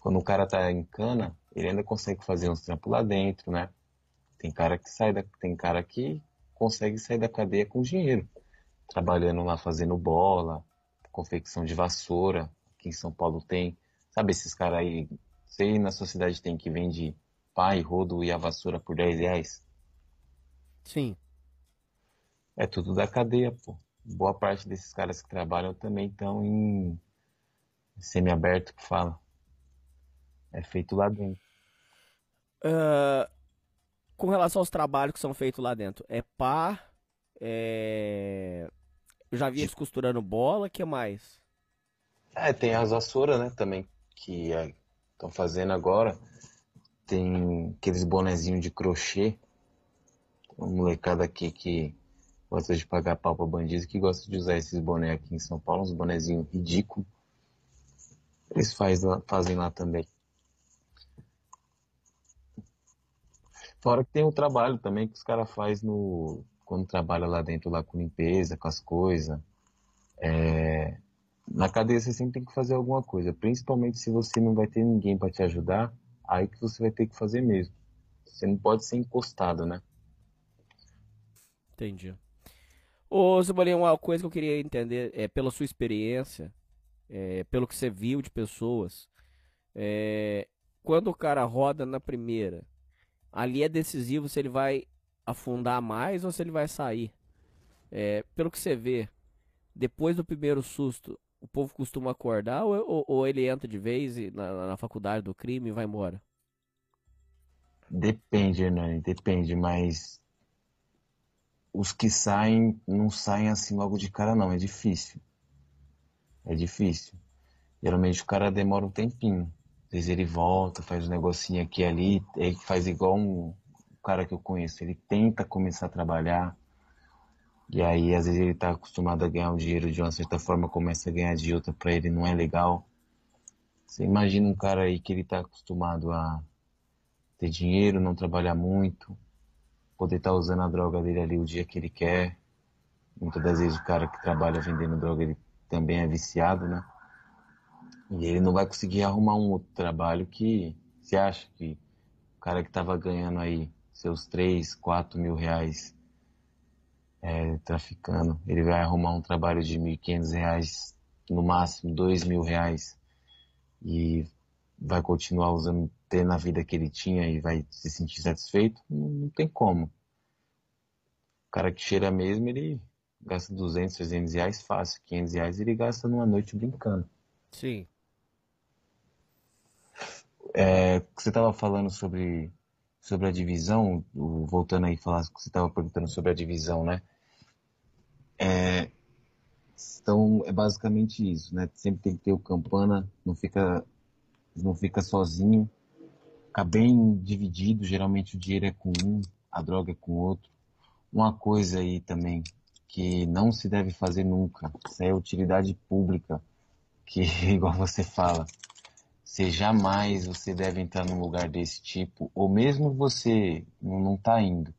Quando o cara tá em cana, ele ainda consegue fazer uns trampos lá dentro, né? Tem cara que sai da, tem cara que consegue sair da cadeia com dinheiro, trabalhando lá fazendo bola, confecção de vassoura. Aqui em São Paulo tem, sabe esses caras aí Sei na sociedade tem que vende pai, rodo e a vassoura por 10 reais. Sim. É tudo da cadeia, pô. Boa parte desses caras que trabalham também estão em semiaberto que fala. É feito lá dentro. Ah, com relação aos trabalhos que são feitos lá dentro, é pá, é... Eu já vi eles costurando bola, que mais? É, tem as vassouras, né, também, que estão fazendo agora. Tem aqueles bonezinhos de crochê. Uma molecada aqui que gosta de pagar pau pra bandido, que gosta de usar esses bonés aqui em São Paulo, uns bonezinhos ridículos. Eles faz fazem lá também. Fora que tem o trabalho também que os caras fazem no... quando trabalha lá dentro, lá com limpeza, com as coisas. É, Na cadeia você sempre tem que fazer alguma coisa, principalmente se você não vai ter ninguém para te ajudar, aí que você vai ter que fazer mesmo. Você não pode ser encostado, né? Entendi. Ô, Cebolinha, uma coisa que eu queria entender é pela sua experiência, é, pelo que você viu de pessoas, é, quando o cara roda na primeira, ali é decisivo se ele vai afundar mais ou se ele vai sair. É, pelo que você vê, depois do primeiro susto, o povo costuma acordar ou, ou- ele entra de vez na, na faculdade do crime e vai embora? Depende, Hernani, depende, mas os que saem não saem assim logo de cara, não. É difícil. É difícil. Geralmente o cara demora um tempinho. Às vezes ele volta, faz um negocinho aqui e ali, aí faz igual um cara que eu conheço. Ele tenta começar a trabalhar, e aí às vezes ele tá acostumado a ganhar o dinheiro de uma certa forma, começa a ganhar de outra, pra ele não é legal. Você imagina um cara aí que ele tá acostumado a ter dinheiro, não trabalhar muito, poder estar tá usando a droga dele ali o dia que ele quer. Muitas das vezes o cara que trabalha vendendo droga, ele também é viciado, né? E ele não vai conseguir arrumar um outro trabalho que você acha que o cara que estava ganhando aí seus 3, 4 mil reais é, traficando, ele vai arrumar um trabalho de 1.500 reais, no máximo 2 mil reais, e vai continuar usando, tendo a vida que ele tinha e vai se sentir satisfeito? Não, não tem como. O cara que cheira mesmo, ele gasta 200, 300 reais fácil, 500 reais ele gasta numa noite brincando. Sim. É, você estava falando sobre, sobre a divisão, voltando aí falar que você estava perguntando sobre a divisão, né? É, então é basicamente isso, né? Sempre tem que ter o campana, não fica, não fica sozinho, fica bem dividido. Geralmente o dinheiro é com um, a droga é com outro. Uma coisa aí também que não se deve fazer nunca, isso é utilidade pública, que igual você fala, você jamais você deve entrar num lugar desse tipo, ou mesmo você não está indo,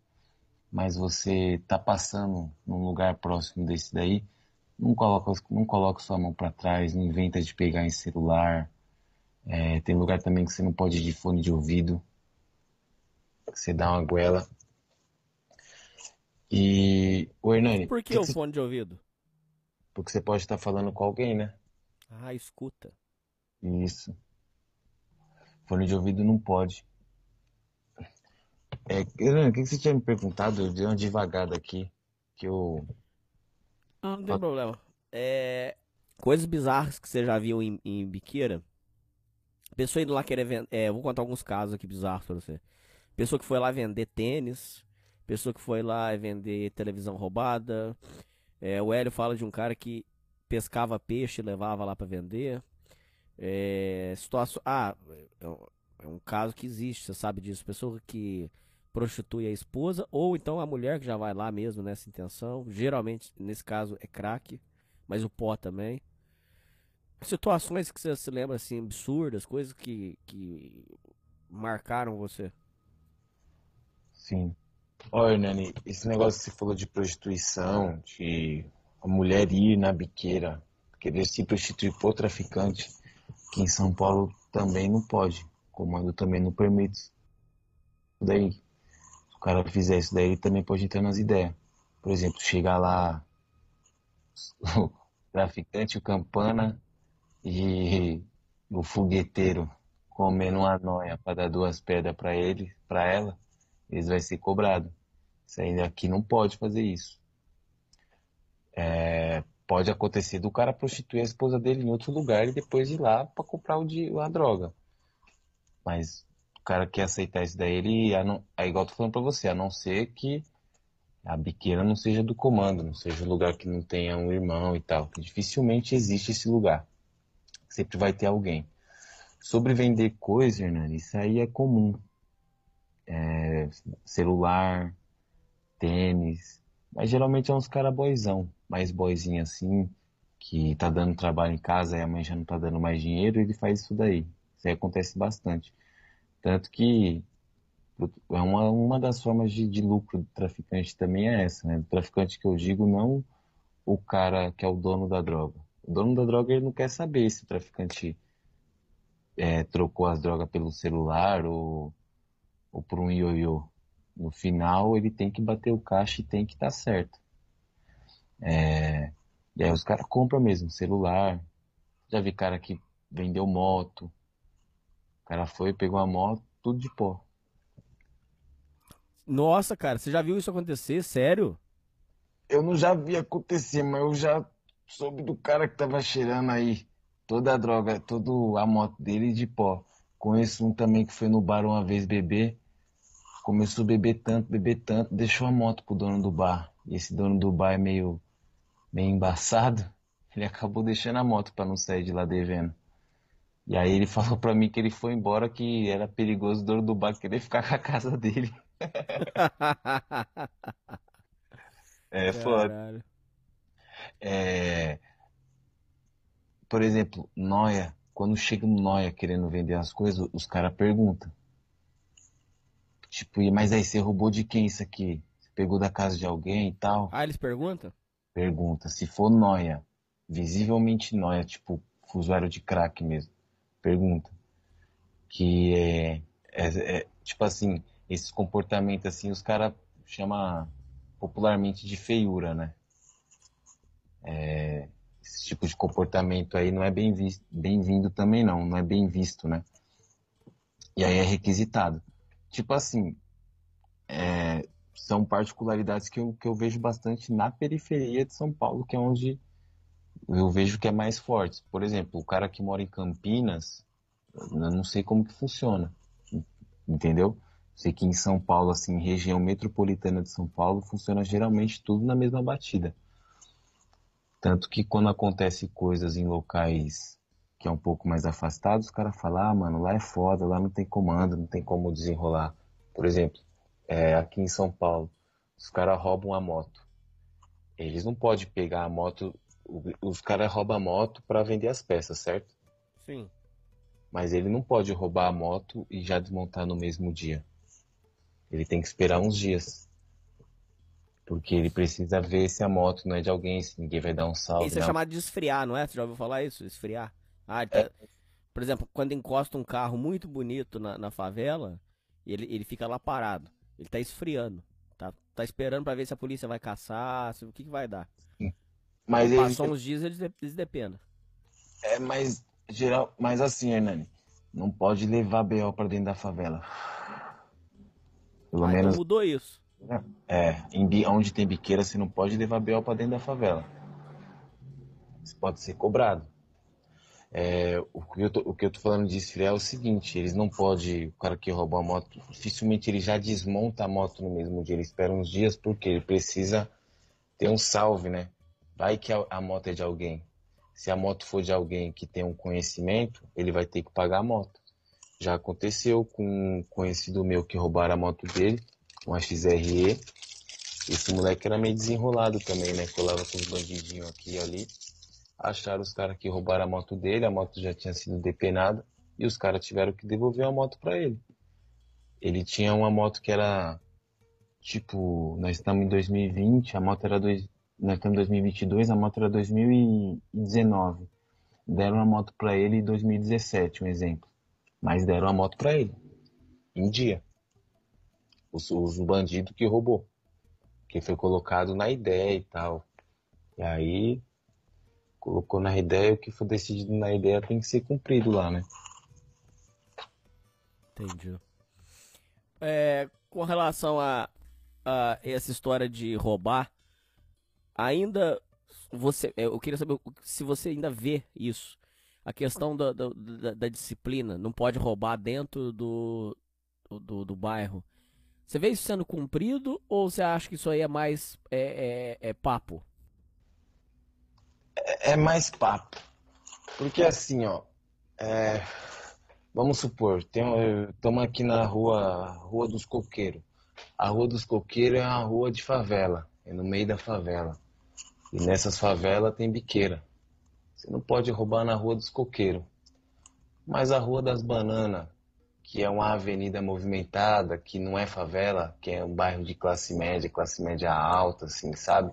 mas você está passando num lugar próximo desse daí, não coloca, não coloca sua mão para trás, não inventa de pegar em celular. É, tem lugar também que você não pode ir de fone de ouvido, você dá uma goela. E o Hernani. Por que, que o você... fone de ouvido? Porque você pode estar falando com alguém, né? Ah, escuta. Isso. Fone de ouvido não pode. É, o que você tinha me perguntado? Eu dei uma devagada aqui. Que eu. Ah, não tem problema. É, coisas bizarras que você já viu em, em biqueira. Pessoa indo lá querer vender. É, vou contar alguns casos aqui bizarros pra você. Pessoa que foi lá vender tênis. Pessoa que foi lá vender televisão roubada. É, o Hélio fala de um cara que pescava peixe e levava lá para vender. É, situação. Ah, é, é um caso que existe, você sabe disso. Pessoa que prostitui a esposa, ou então a mulher que já vai lá mesmo nessa intenção. Geralmente, nesse caso, é crack, mas o pó também. Situações que você se lembra assim, absurdas, coisas que, que marcaram você. Sim. Olha, Nani, esse negócio que você falou de prostituição, de a mulher ir na biqueira, querer se prostituir por traficante, que em São Paulo também não pode. O comando também não permite. Daí, se o cara fizer isso daí, ele também pode entrar nas ideias. Por exemplo, chegar lá o traficante, o campana e o fogueteiro comendo uma noia para dar duas pedras para ele, para ela, eles vai ser cobrado. Isso aí aqui não pode fazer isso. É, pode acontecer do cara prostituir a esposa dele em outro lugar e depois ir lá para comprar o de, a droga. Mas o cara quer aceitar isso daí, ele é igual eu tô falando para você, a não ser que a biqueira não seja do comando, não seja um lugar que não tenha um irmão e tal. Dificilmente existe esse lugar. Sempre vai ter alguém. Sobre vender coisa, Hernani, isso aí é comum. É, celular, tênis, mas geralmente é uns caras boizão mais boizinho assim, que tá dando trabalho em casa e a mãe já não tá dando mais dinheiro, ele faz isso daí. Isso aí acontece bastante. Tanto que é uma, uma das formas de, de lucro do traficante também é essa, né? Do traficante que eu digo, não o cara que é o dono da droga. O dono da droga ele não quer saber se o traficante é, trocou as drogas pelo celular ou, ou por um ioiô. No final ele tem que bater o caixa e tem que estar tá certo. É, e aí os caras compram mesmo celular. Já vi cara que vendeu moto. O cara foi, pegou a moto, tudo de pó. Nossa, cara, você já viu isso acontecer? Sério? Eu não já vi acontecer, mas eu já soube do cara que tava cheirando aí toda a droga, toda a moto dele de pó. Conheço um também que foi no bar uma vez beber. Começou a beber tanto, beber tanto, deixou a moto pro dono do bar. E esse dono do bar é meio meio embaçado, ele acabou deixando a moto para não sair de lá devendo. E aí ele falou pra mim que ele foi embora, que era perigoso o dono do bar querer ficar com a casa dele. É foda. É, por exemplo, Noia, quando chega um Noia querendo vender as coisas, os caras perguntam. Tipo, "E, mas aí você roubou de quem isso aqui? Você pegou da casa de alguém e tal? Ah, eles perguntam? Pergunta. Se for Noia, visivelmente Noia, tipo, usuário de crack mesmo, pergunta. Que é, é- é, tipo assim, esses comportamentos assim, os caras chamam popularmente de feiura, né? É, esse tipo de comportamento aí não é bem visto, bem-vindo também não, não é bem visto, né? E aí é requisitado. Tipo assim, é, são particularidades que eu, que eu vejo bastante na periferia de São Paulo, que é onde eu vejo que é mais forte. Por exemplo, o cara que mora em Campinas, eu não sei como que funciona, entendeu? Sei que em São Paulo, assim, região metropolitana de São Paulo, funciona geralmente tudo na mesma batida. Tanto que quando acontece coisas em locais que é um pouco mais afastados, os caras falam, ah, mano, lá é foda, lá não tem comando, não tem como desenrolar. Por exemplo, é, aqui em São Paulo, os caras roubam a moto. Eles não podem pegar a moto, os caras roubam a moto para vender as peças, certo? Sim. Mas ele não pode roubar a moto e já desmontar no mesmo dia. Ele tem que esperar uns dias. Porque ele precisa ver se a moto não é de alguém, se ninguém vai dar um salve. Isso é né? chamado de esfriar, não é? Você já ouviu falar isso? Esfriar. Ah, tá- Por exemplo, quando encosta um carro muito bonito na, na favela, ele, ele fica lá parado. Ele tá esfriando. Tá, tá esperando pra ver se a polícia vai caçar, se, o que, que vai dar. Mas Passou uns dias, eles, de- eles dependem. É, mas geral, mas assim, Hernani, não pode levar BO pra dentro da favela. Pelo Ah, então menos mudou isso. É, em onde tem biqueira, você não pode levar BO pra dentro da favela. Você pode ser cobrado. É, o, que eu tô, o que eu tô falando de esfriar é o seguinte, eles não podem, o cara que roubou a moto, dificilmente ele já desmonta a moto no mesmo dia, ele espera uns dias porque ele precisa ter um salve, né? Vai que a, a moto é de alguém. Se a moto for de alguém que tem um conhecimento, ele vai ter que pagar a moto. Já aconteceu com um conhecido meu que roubaram a moto dele, uma XRE. Esse moleque era meio desenrolado também, né? Colava com os bandidinhos aqui e ali. Acharam os caras que roubaram a moto dele, a moto já tinha sido depenada e os caras tiveram que devolver a moto para ele. Ele tinha uma moto que era tipo, nós estamos em 2020, a moto era dois, nós estamos em 2022, a moto era 2019. Deram a moto para ele em 2017, um exemplo. Mas deram a moto para ele em dia. Os, os bandidos que roubou, que foi colocado na ideia e tal. E aí colocou na ideia, o que for decidido na ideia tem que ser cumprido lá, né? Entendi. É, com relação a, a essa história de roubar, ainda você, é, eu queria saber se você ainda vê isso. A questão da, da, da- da disciplina, não pode roubar dentro do, do, do bairro. Você vê isso sendo cumprido ou você acha que isso aí é mais é, é, é papo? É mais papo. Porque assim, ó, é, vamos supor, estamos aqui na rua, rua dos Coqueiros. A Rua dos Coqueiros é uma rua de favela, é no meio da favela. E nessas favelas tem biqueira. Você não pode roubar na Rua dos Coqueiros. Mas a Rua das Bananas, que é uma avenida movimentada, que não é favela, que é um bairro de classe média, classe média alta, assim, sabe?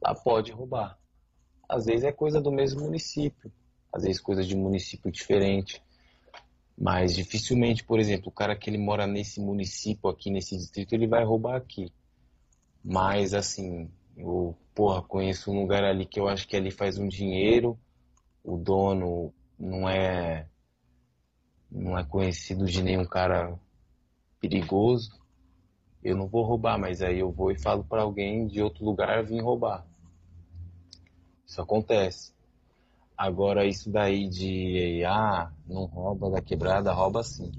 Lá pode roubar. Às vezes é coisa do mesmo município, às vezes coisa de município diferente. Mas dificilmente, por exemplo, o cara que ele mora nesse município aqui, nesse distrito, ele vai roubar aqui. Mas assim, eu, porra, conheço um lugar ali que eu acho que ali faz um dinheiro, o dono não é não é conhecido de nenhum cara perigoso. Eu não vou roubar, mas aí eu vou e falo para alguém de outro lugar vir roubar. Isso acontece. Agora, isso daí de, ah, não rouba da quebrada, rouba sim.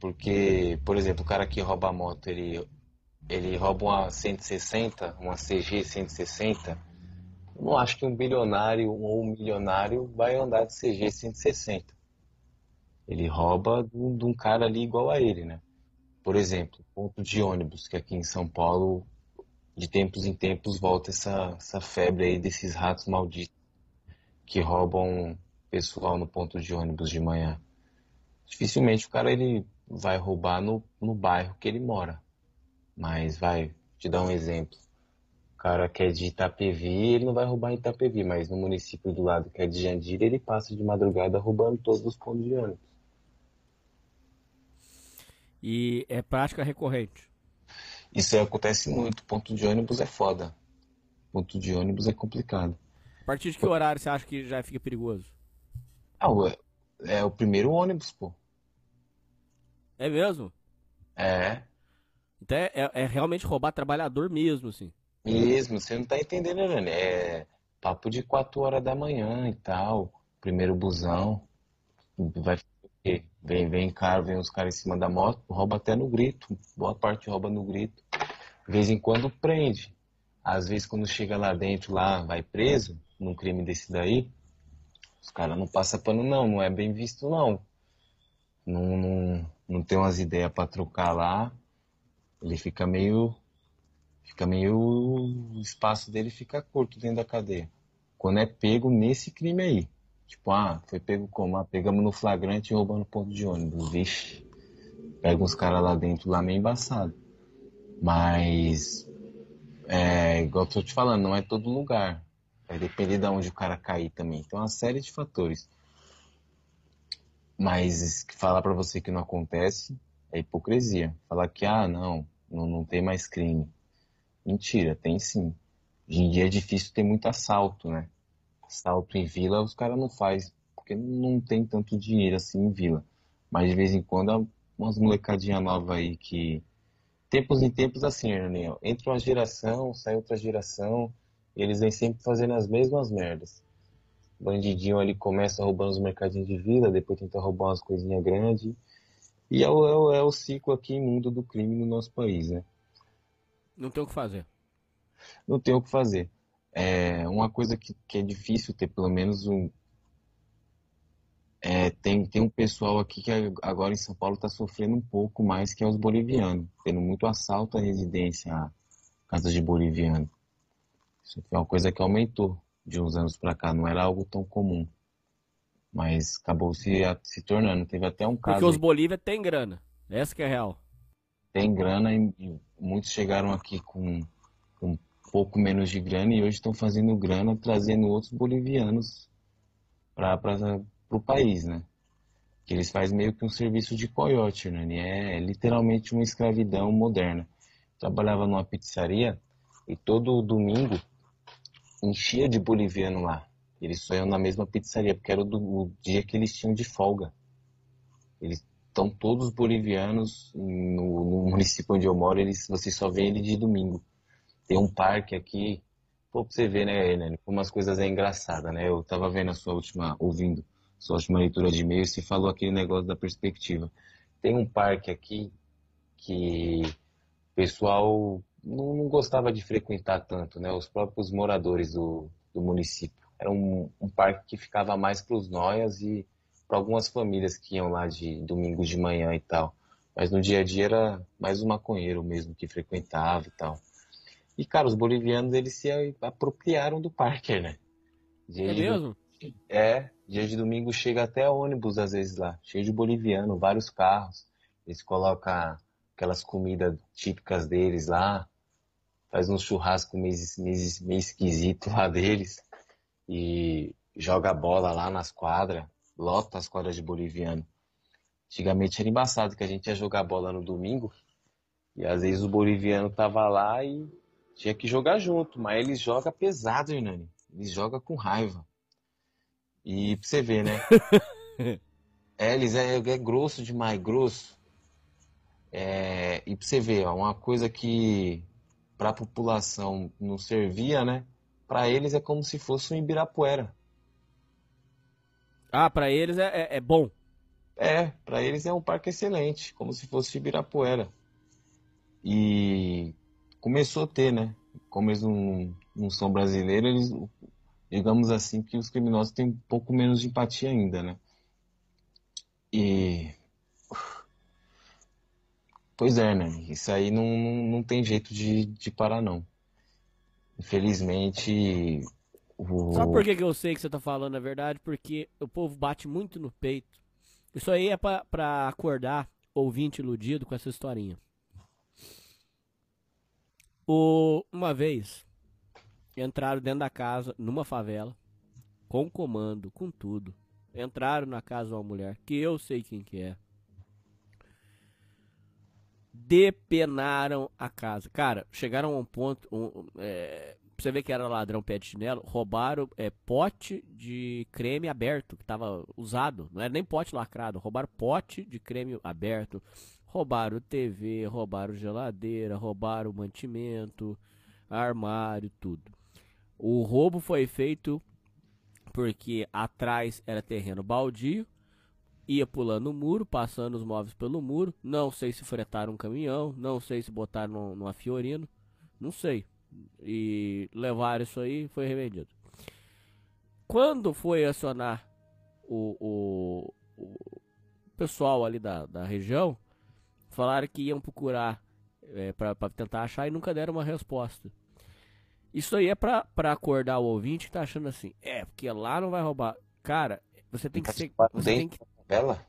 Porque, por exemplo, o cara que rouba a moto, ele, ele rouba uma 160, uma CG 160. Eu não acho que um bilionário ou um milionário vai andar de CG 160. Ele rouba de um, cara ali igual a ele, né? Por exemplo, ponto de ônibus, que aqui em São Paulo, de tempos em tempos, volta essa, essa febre aí desses ratos malditos que roubam pessoal no ponto de ônibus de manhã. Dificilmente o cara ele vai roubar no, no bairro que ele mora. Mas vai, te dar um exemplo. O cara que é de Itapevi, ele não vai roubar em Itapevi, mas no município do lado que é de Jandira, ele passa de madrugada roubando todos os pontos de ônibus. E é prática recorrente. Isso acontece muito. Ponto de ônibus é foda. Ponto de ônibus é complicado. A partir de que horário você acha que já fica perigoso? Ah, é o primeiro ônibus, pô. É mesmo? É. Então é, é, é realmente roubar trabalhador mesmo, assim. Mesmo, você não tá entendendo, né? É papo de 4 horas da manhã e tal. Primeiro busão. Vai Vem, vem cara, vem os caras em cima da moto, rouba até no grito. Boa parte rouba no grito. De vez em quando prende. Às vezes quando chega lá dentro, lá vai preso, num crime desse daí, os caras não passam pano não, não é bem visto não. Não, não, não tem umas ideias para trocar lá. Ele fica meio. Fica meio. O espaço dele fica curto dentro da cadeia. Quando é pego nesse crime aí. Tipo, ah, foi pego como? Ah, pegamos no flagrante roubando ponto de ônibus. Vixe. Pega uns caras lá dentro lá meio embaçado. Mas. É, igual eu tô te falando, não é todo lugar. Vai depender de onde o cara cair também. Tem uma série de fatores. Mas falar para você que não acontece é hipocrisia. Falar que, ah, não, não, não tem mais crime. Mentira, tem sim. Hoje em dia é difícil ter muito assalto, né? Assalto em vila os caras não faz porque não tem tanto dinheiro assim em vila. Mas de vez em quando umas molecadinha nova aí que tempos em tempos assim, né? Entra uma geração, sai outra geração, e eles vêm sempre fazendo as mesmas merdas. Bandidinho ali começa roubando os mercadinhos de vila, depois tenta roubar umas coisinhas grandes. E é o, é, é o ciclo aqui imundo do crime no nosso país, né? Não tem o que fazer. Não tem o que fazer. É uma coisa que, que é difícil ter pelo menos um. É, tem, tem um pessoal aqui que agora em São Paulo está sofrendo um pouco mais, que é os bolivianos, tendo muito assalto à residência, a casas de boliviano. Isso foi uma coisa que aumentou de uns anos para cá, não era algo tão comum. Mas acabou se, se tornando. Teve até um caso. Porque os Bolívia tem grana. Essa que é real. Tem grana e muitos chegaram aqui com, com pouco menos de grana e hoje estão fazendo grana trazendo outros bolivianos para o país, né? Que eles fazem meio que um serviço de coiote, né? É literalmente uma escravidão moderna. Trabalhava numa pizzaria e todo domingo enchia de boliviano lá. Eles só iam na mesma pizzaria, porque era o, do, o dia que eles tinham de folga. Eles estão todos bolivianos no, no, município onde eu moro, eles, você só vê ele de domingo. Tem um parque aqui, pô, pra você ver, né, né, como as coisas é engraçada, né? Eu tava vendo a sua última, ouvindo sua última leitura de e-mail, você falou aquele negócio da perspectiva. Tem um parque aqui que o pessoal não, não gostava de frequentar tanto, né? Os próprios moradores do, do município. Era um, um parque que ficava mais para os noias e para algumas famílias que iam lá de domingo de manhã e tal. Mas no dia a dia era mais um maconheiro mesmo que frequentava e tal. E, cara, os bolivianos, eles se apropriaram do parque, né? Dia é mesmo? É, dia de domingo chega até ônibus, às vezes, lá. Cheio de boliviano, vários carros. Eles colocam aquelas comidas típicas deles lá. Faz um churrasco meio, meio, meio esquisito lá deles. E joga bola lá nas quadras. Lota as quadras de boliviano. Antigamente era embaçado que a gente ia jogar bola no domingo. E às vezes o boliviano tava lá e tinha que jogar junto, mas eles jogam pesado, Hernani. Eles jogam com raiva. E pra você ver, né? é, eles é, é grosso demais, grosso. É, e pra você ver, ó, uma coisa que pra população não servia, né? Pra eles é como se fosse um Ibirapuera. Ah, pra eles é, é, é bom. É, pra eles é um parque excelente, como se fosse Ibirapuera. E começou a ter, né? Como eles não, não são brasileiros, eles, digamos assim, que os criminosos têm um pouco menos de empatia ainda, né? E. Pois é, né? Isso aí não, não, não tem jeito de, de parar, não. Infelizmente. O... Sabe por que, eu sei que você tá falando a verdade? Porque o povo bate muito no peito. Isso aí é pra acordar ouvinte iludido com essa historinha. O, uma vez, entraram dentro da casa, numa favela, com comando, com tudo. Entraram na casa de uma mulher, que eu sei quem que é. Depenaram a casa. Cara, chegaram a um ponto. Um, é, você ver que era ladrão pé de chinelo, roubaram é, pote de creme aberto, que tava usado. Não era nem pote lacrado, roubaram pote de creme aberto. Roubaram TV, roubaram geladeira, roubaram mantimento, armário, tudo. O roubo foi feito porque atrás era terreno baldio, ia pulando o muro, passando os móveis pelo muro. Não sei se fretaram um caminhão, não sei se botaram numa Fiorino, não sei. E levaram isso aí foi revendido. Quando foi acionar o, o, o pessoal ali da, da região, falaram que iam procurar é, para tentar achar e nunca deram uma resposta. Isso aí é pra, pra acordar o ouvinte que tá achando assim, é, porque lá não vai roubar. Cara, você tem que ser. Você tem que... Ela?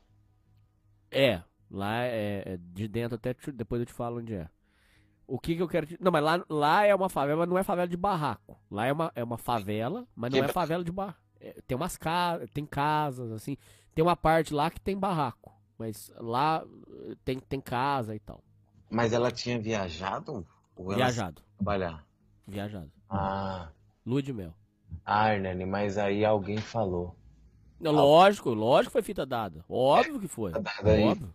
É, lá é, é, de dentro até depois eu te falo onde é. O que, que eu quero te... Não, mas lá, lá é uma favela, mas não é favela de barraco. Lá é uma, é uma favela, mas não é favela de barraco. É, tem umas casas, tem casas, assim. Tem uma parte lá que tem barraco. Mas lá tem, tem casa e tal. Mas ela tinha viajado? viajado. Trabalhar. Viajado. Ah. Lua de mel. Ah, Hernani, mas aí alguém falou. Não, lógico, lógico que foi fita dada. Óbvio que foi. Fita dada aí. Óbvio.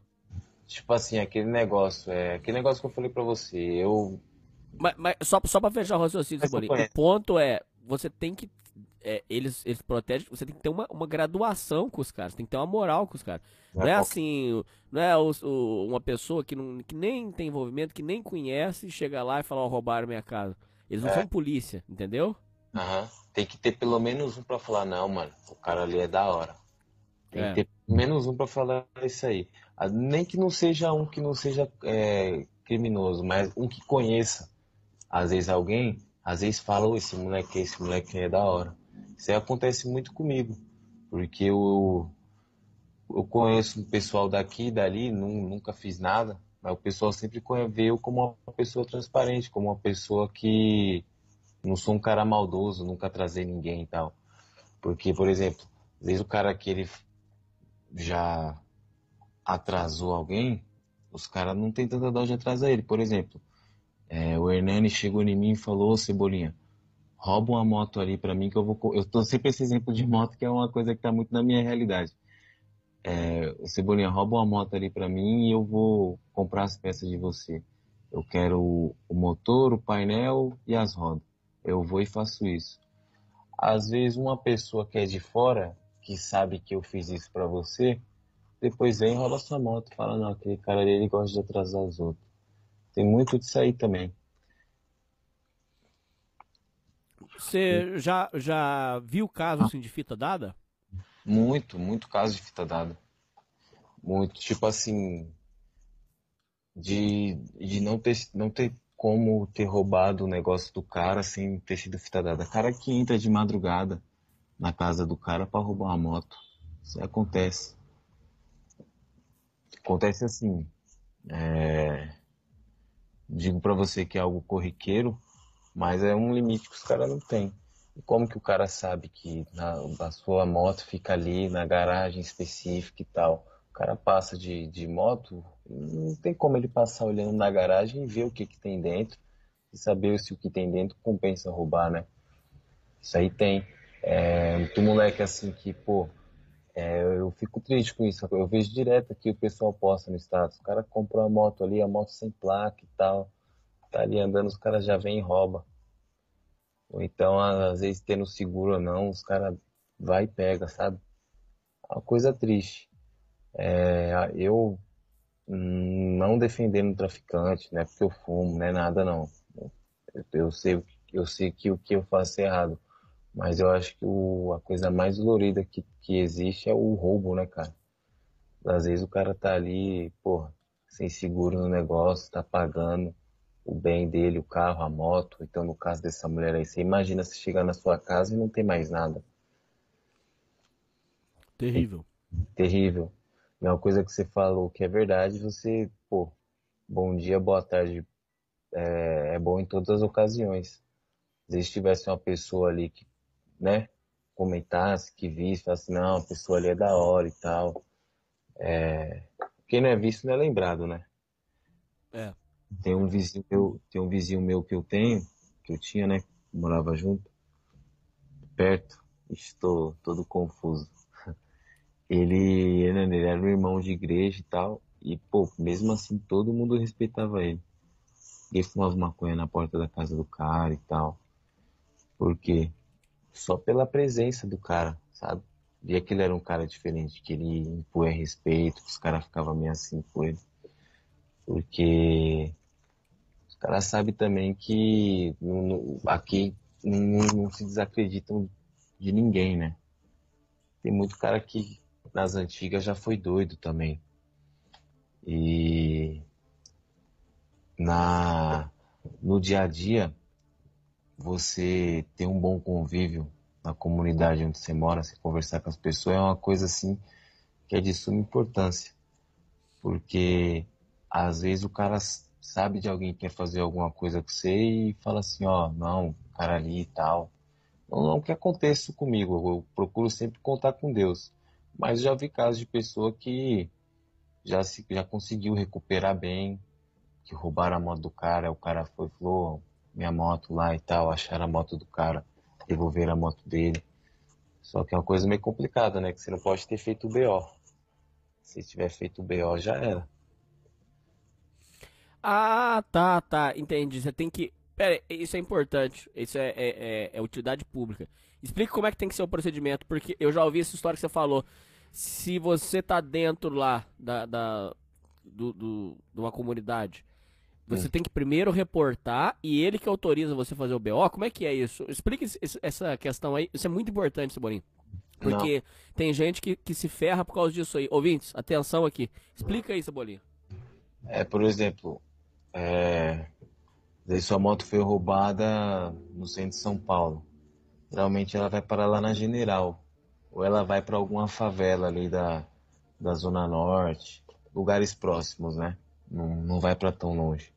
Tipo assim, aquele negócio, é. Aquele negócio que eu falei pra você, eu. Mas, mas só, só pra fechar o raciocínio, Cebolinha, o ponto é, você tem que. É, eles, eles protegem, você tem que ter uma, uma graduação com os caras, tem que ter uma moral com os caras. Não, não é, é assim, não é o, o, uma pessoa que, não, que nem tem envolvimento, que nem conhece, chega lá e fala, ó, oh, roubaram minha casa. Eles não é. são polícia, entendeu? Aham. Tem que ter pelo menos um pra falar, não, mano, o cara ali é da hora. Tem é. que ter pelo menos um pra falar isso aí. Ah, nem que não seja um que não seja é, criminoso, mas um que conheça. Às vezes alguém, às vezes fala, oh, esse moleque, esse moleque é da hora. Isso acontece muito comigo. Porque eu, eu conheço o pessoal daqui e dali, nunca fiz nada. Mas o pessoal sempre vê eu como uma pessoa transparente, como uma pessoa que não sou um cara maldoso, nunca trazer ninguém e tal. Porque, por exemplo, às vezes o cara que ele já atrasou alguém, os caras não tem tanta dó de atrasar ele. Por exemplo, é, o Hernani chegou em mim e falou, Cebolinha, rouba uma moto ali para mim que eu vou... Eu tô sempre esse exemplo de moto que é uma coisa que tá muito na minha realidade é, o Cebolinha, rouba uma moto ali para mim e eu vou comprar as peças de você. Eu quero o, motor, o painel e as rodas. Eu vou e faço isso. Às vezes uma pessoa que é de fora, que sabe que eu fiz isso para você, depois vem e rouba sua moto. Fala, não, aquele cara ali ele gosta de atrasar os outros. Tem muito disso aí também. Você já, já viu caso assim, de fita dada? Muito, muito caso de fita dada. Muito, tipo assim, de, de não, ter, não ter como ter roubado o negócio do cara sem ter sido fita dada. Cara que entra de madrugada na casa do cara para roubar uma moto. Isso acontece. Acontece assim. É... Digo para você que é algo corriqueiro, mas é um limite que os caras não têm. E como que o cara sabe que na, a sua moto fica ali na garagem específica e tal? O cara passa de, de moto, não tem como ele passar olhando na garagem e ver o que, que tem dentro e saber se o que tem dentro compensa roubar, né? Isso aí tem. É, tu moleque assim que, pô, é, eu fico triste com isso. Eu vejo direto que o pessoal posta no status. O cara comprou a moto ali, a moto sem placa e tal. Tá ali andando, os caras já vêm e roubam. Ou então, às vezes, tendo seguro ou não, os caras vai e pega, sabe? É uma coisa triste. É, eu não defendendo o traficante, não é porque eu fumo, não é nada não. Eu, eu, sei, eu sei que o que eu faço é errado. Mas eu acho que o, a coisa mais dolorida que, que existe é o roubo, né, cara? Às vezes o cara tá ali, porra, sem seguro no negócio, tá pagando o bem dele, o carro, a moto. Então, no caso dessa mulher aí, você imagina se chegar na sua casa e não tem mais nada. Terrível. É terrível. E uma coisa que você falou que é verdade, você, pô, bom dia, boa tarde, é, é bom em todas as ocasiões. Vezes tivesse uma pessoa ali que, né, comentasse, que visse, falasse, não, a pessoa ali é da hora e tal. É... Quem não é visto não é lembrado, né? É. Tem um vizinho meu, tem um vizinho meu que eu tenho, que eu tinha, né? Morava junto, perto. Estou todo confuso. Ele, ele era um irmão de igreja e tal. E, pô, mesmo assim, todo mundo respeitava ele. Ele fumava maconha na porta da casa do cara e tal. Por quê? Só pela presença do cara, sabe? Via que ele era um cara diferente, que ele impunha respeito, que os caras ficavam meio assim com ele. Porque os caras sabem também que aqui não, não se desacreditam de ninguém, né? Tem muito cara que nas antigas já foi doido também. E na no dia a dia você ter um bom convívio na comunidade onde você mora, se conversar com as pessoas, é uma coisa assim que é de suma importância. Porque às vezes o cara sabe de alguém que quer fazer alguma coisa com você e fala assim, ó, não, cara ali e tal. Não, não que aconteça comigo, eu procuro sempre contar com Deus. Mas já vi casos de pessoa que já, se, já conseguiu recuperar bem, que roubaram a moto do cara, o cara foi falou, minha moto lá e tal, acharam a moto do cara devolver a moto dele. Só que é uma coisa meio complicada, né? Que você não pode ter feito o BO. Se tiver feito o BO, já era. Ah, tá, tá. Entendi. Você tem que. Pera, isso é importante. Isso é, é, é, é utilidade pública. Explica como é que tem que ser o procedimento, porque eu já ouvi essa história que você falou. Se você tá dentro lá da, da do, do, de uma comunidade você hum. tem que primeiro reportar e ele que autoriza você fazer o BO. Como é que é isso? Explique essa questão aí. Isso é muito importante, Cebolinha. Porque Não. tem gente que, que se ferra por causa disso aí. Ouvintes, atenção aqui. Explica aí, Cebolinha. É, por exemplo, é... sua moto foi roubada no centro de São Paulo. Geralmente ela vai para lá na General. Ou ela vai para alguma favela ali da, da Zona Norte. Lugares próximos, né? Não, não vai para tão longe.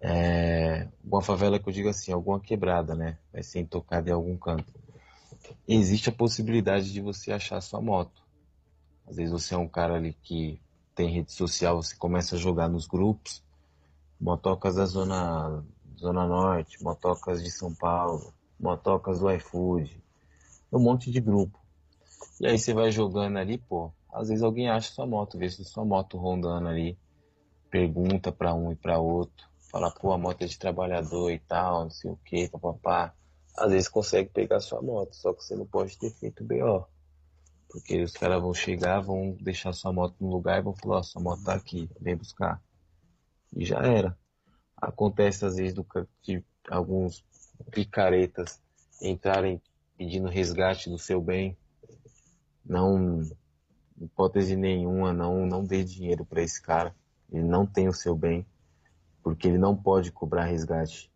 É, uma favela que eu digo assim, alguma quebrada, né? Vai ser intocada em algum canto. Existe a possibilidade de você achar sua moto. Às vezes você é um cara ali que tem rede social, você começa a jogar nos grupos, motocas da zona, zona norte, motocas de São Paulo, motocas do iFood, um monte de grupo. E aí você vai jogando ali, pô, às vezes alguém acha sua moto, vê se sua moto rondando ali, pergunta para um e para outro falar, pô, a moto é de trabalhador e tal, não sei o que, papapá. Às vezes consegue pegar sua moto, só que você não pode ter feito BO. Porque os caras vão chegar, vão deixar sua moto no lugar e vão falar, ó, sua moto tá aqui, vem buscar. E já era. Acontece às vezes do, de alguns picaretas entrarem pedindo resgate do seu bem. Não, hipótese nenhuma, não, não dê dinheiro para esse cara. Ele não tem o seu bem porque ele não pode cobrar resgate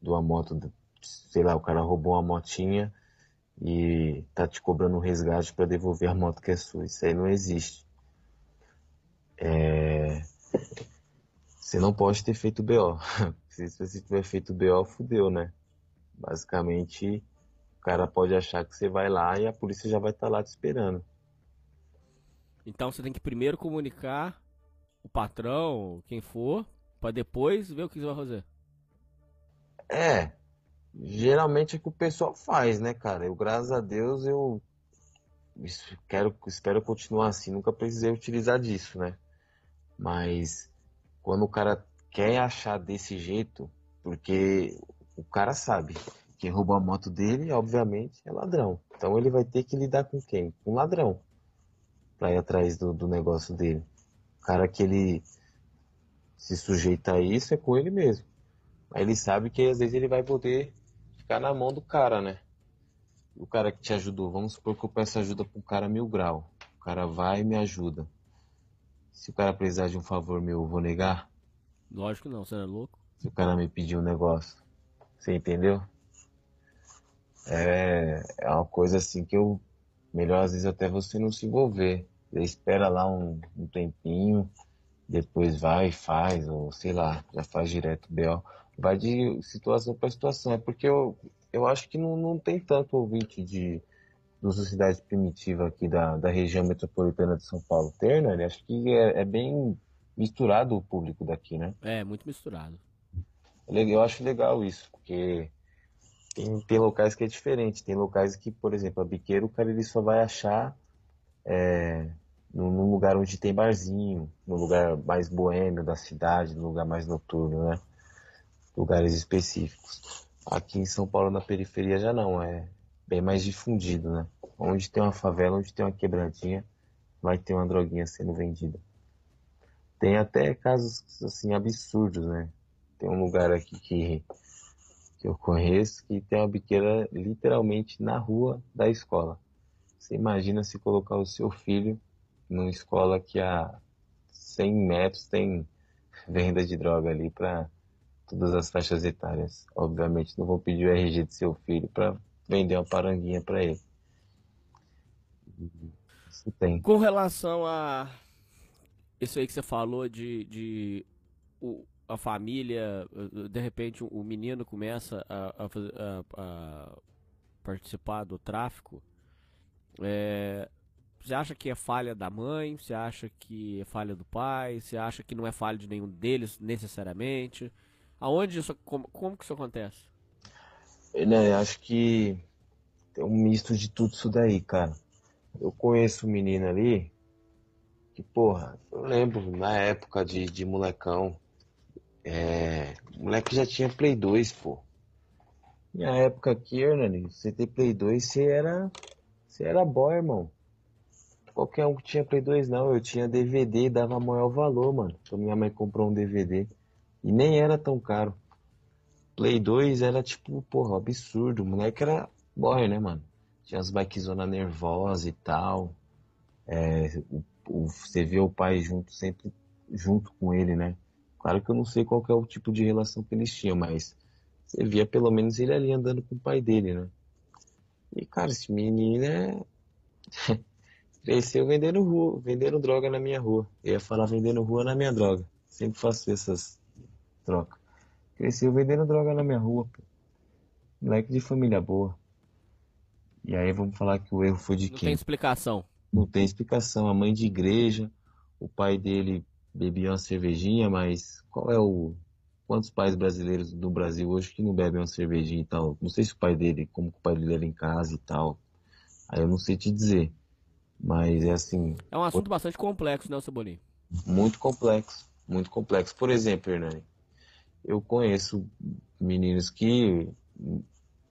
de uma moto, sei lá, o cara roubou uma motinha e tá te cobrando um resgate para devolver a moto que é sua. Isso aí não existe. É... Você não pode ter feito BO. Se você tiver feito BO, fudeu, né? Basicamente, o cara pode achar que você vai lá e a polícia já vai estar tá lá te esperando. Então você tem que primeiro comunicar o patrão, quem for, Pra depois ver o que você vai fazer. É. Geralmente é o que o pessoal faz, né, cara? Eu, graças a Deus, eu quero, espero continuar assim. Nunca precisei utilizar disso, né? Mas quando o cara quer achar desse jeito, porque o cara sabe que roubou a moto dele, obviamente, é ladrão. Então ele vai ter que lidar com quem? Com um ladrão. Pra ir atrás do, do negócio dele. O cara que ele se sujeita a isso é com ele mesmo. Aí ele sabe que às vezes ele vai poder ficar na mão do cara, né? O cara que te ajudou, vamos supor que eu peço ajuda para um cara mil grau. O cara vai e me ajuda. Se o cara precisar de um favor meu, eu vou negar? Lógico que não, você não é louco? Se o cara me pedir um negócio. Você entendeu? É, é uma coisa assim que eu. Melhor às vezes até você não se envolver. Você espera lá um, um tempinho, depois vai e faz, ou sei lá, já faz direto B.O. Vai de situação para situação. É porque eu, eu acho que não, não tem tanto ouvinte de dos sociedade primitiva aqui da, da região metropolitana de São Paulo. Ter, né? Acho que é, é bem misturado o público daqui, né? É, muito misturado. Eu acho legal isso, porque tem, tem locais que é diferente. Tem locais que, por exemplo, a biqueira, o cara ele só vai achar é, num lugar onde tem barzinho, no lugar mais boêmio da cidade, no lugar mais noturno, né? Lugares específicos. Aqui em São Paulo, na periferia, já não. É bem mais difundido, né? Onde tem uma favela, onde tem uma quebradinha, vai ter uma droguinha sendo vendida. Tem até casos, assim, absurdos, né? Tem um lugar aqui que que eu conheço que tem uma biqueira literalmente na rua da escola. Você imagina se colocar o seu filho numa escola que a 100 metros tem venda de droga ali para todas as faixas etárias. Obviamente não vou pedir o RG de seu filho para vender uma paranguinha para ele. Isso tem. Com relação a isso aí que você falou de, de o, a família, de repente o menino começa a, a, a participar do tráfico, é, você acha que é falha da mãe? Você acha que é falha do pai? Você acha que não é falha de nenhum deles necessariamente? Aonde isso, como, como que isso acontece? Né, acho que tem um misto de tudo isso daí, cara. Eu conheço um menino ali que, porra, eu lembro na época de, de molecão, é, o moleque já tinha Play 2, pô. Minha época aqui, Hernani, você ter Play 2, você era. Você era boy, irmão. Qualquer um que tinha Play 2 não, eu tinha DVD e dava maior valor, mano. Então minha mãe comprou um DVD. E nem era tão caro. Play 2 era tipo, porra, absurdo. O moleque era boy, né, mano? Tinha as bikezona nervosa e tal. É, o, o, você vê o pai junto, sempre junto com ele, né? Claro que eu não sei qual é o tipo de relação que eles tinham, mas você via pelo menos ele ali andando com o pai dele, né? E, cara, esse menino é. Cresceu vendendo rua, vendendo droga na minha rua. Eu ia falar vendendo rua na minha droga. Sempre faço essas trocas. Cresceu vendendo droga na minha rua, pô. Moleque de família boa. E aí vamos falar que o erro foi de Não quem? tem explicação. Não tem explicação. A mãe de igreja, o pai dele bebia uma cervejinha, mas qual é o. Quantos pais brasileiros no Brasil hoje que não bebem uma cervejinha e tal? Não sei se o pai dele, como o pai dele era em casa e tal. Aí eu não sei te dizer. Mas é assim. É um assunto bastante complexo, né, Cebolinha? Muito complexo. Muito complexo. Por exemplo, Hernani, eu conheço meninos que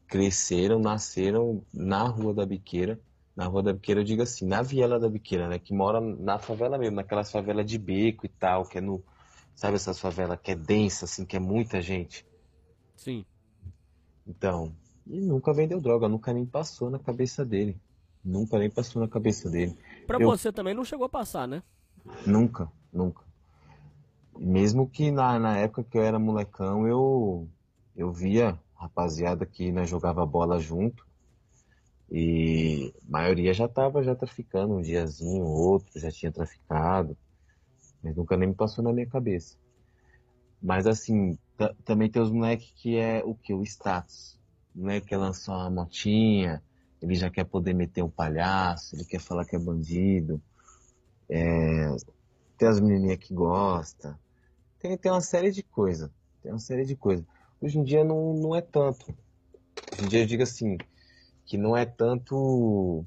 cresceram, nasceram na Rua da Biqueira na Rua da Biqueira, eu digo assim, na Viela da Biqueira, né? Que mora na favela mesmo, naquelas favelas de beco e tal, que é no. Sabe essas favelas que é densa, assim, que é muita gente? Sim. Então, e nunca vendeu droga, nunca nem passou na cabeça dele. Nunca nem passou na cabeça dele. Pra Eu- você também não chegou a passar, né? Nunca, nunca. Mesmo que na, na época que eu era molecão, eu, eu via rapaziada que nós jogava bola junto. E a maioria já tava já traficando um diazinho, outro já tinha traficado. Mas nunca nem me passou na minha cabeça. Mas assim, ta- também tem os moleques que é o que? O status. O moleque quer lançar uma motinha, ele já quer poder meter um palhaço, ele quer falar que é bandido. É, tem as menininhas que gostam. Tem, tem uma série de coisas. Tem uma série de coisas. Hoje em dia não, não é tanto. Hoje em dia eu digo assim, que não é tanto.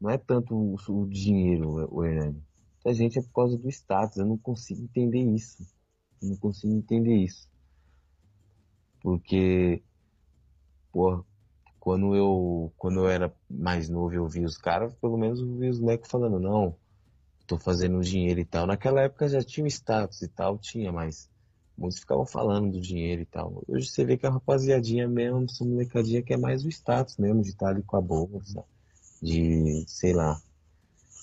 Não é tanto o, o dinheiro, o Hernani. A gente é por causa do status. Eu não consigo entender isso. Eu não consigo entender isso. Porque, pô, quando eu, quando eu era mais novo eu via os caras, pelo menos eu via os moleques falando, não, tô fazendo dinheiro e tal. Naquela época já tinha status e tal, tinha, mas muitos ficavam falando do dinheiro e tal. Hoje você vê que a rapaziadinha mesmo, essa molecadinha que é mais o status mesmo, de estar ali com a bolsa, de, sei lá.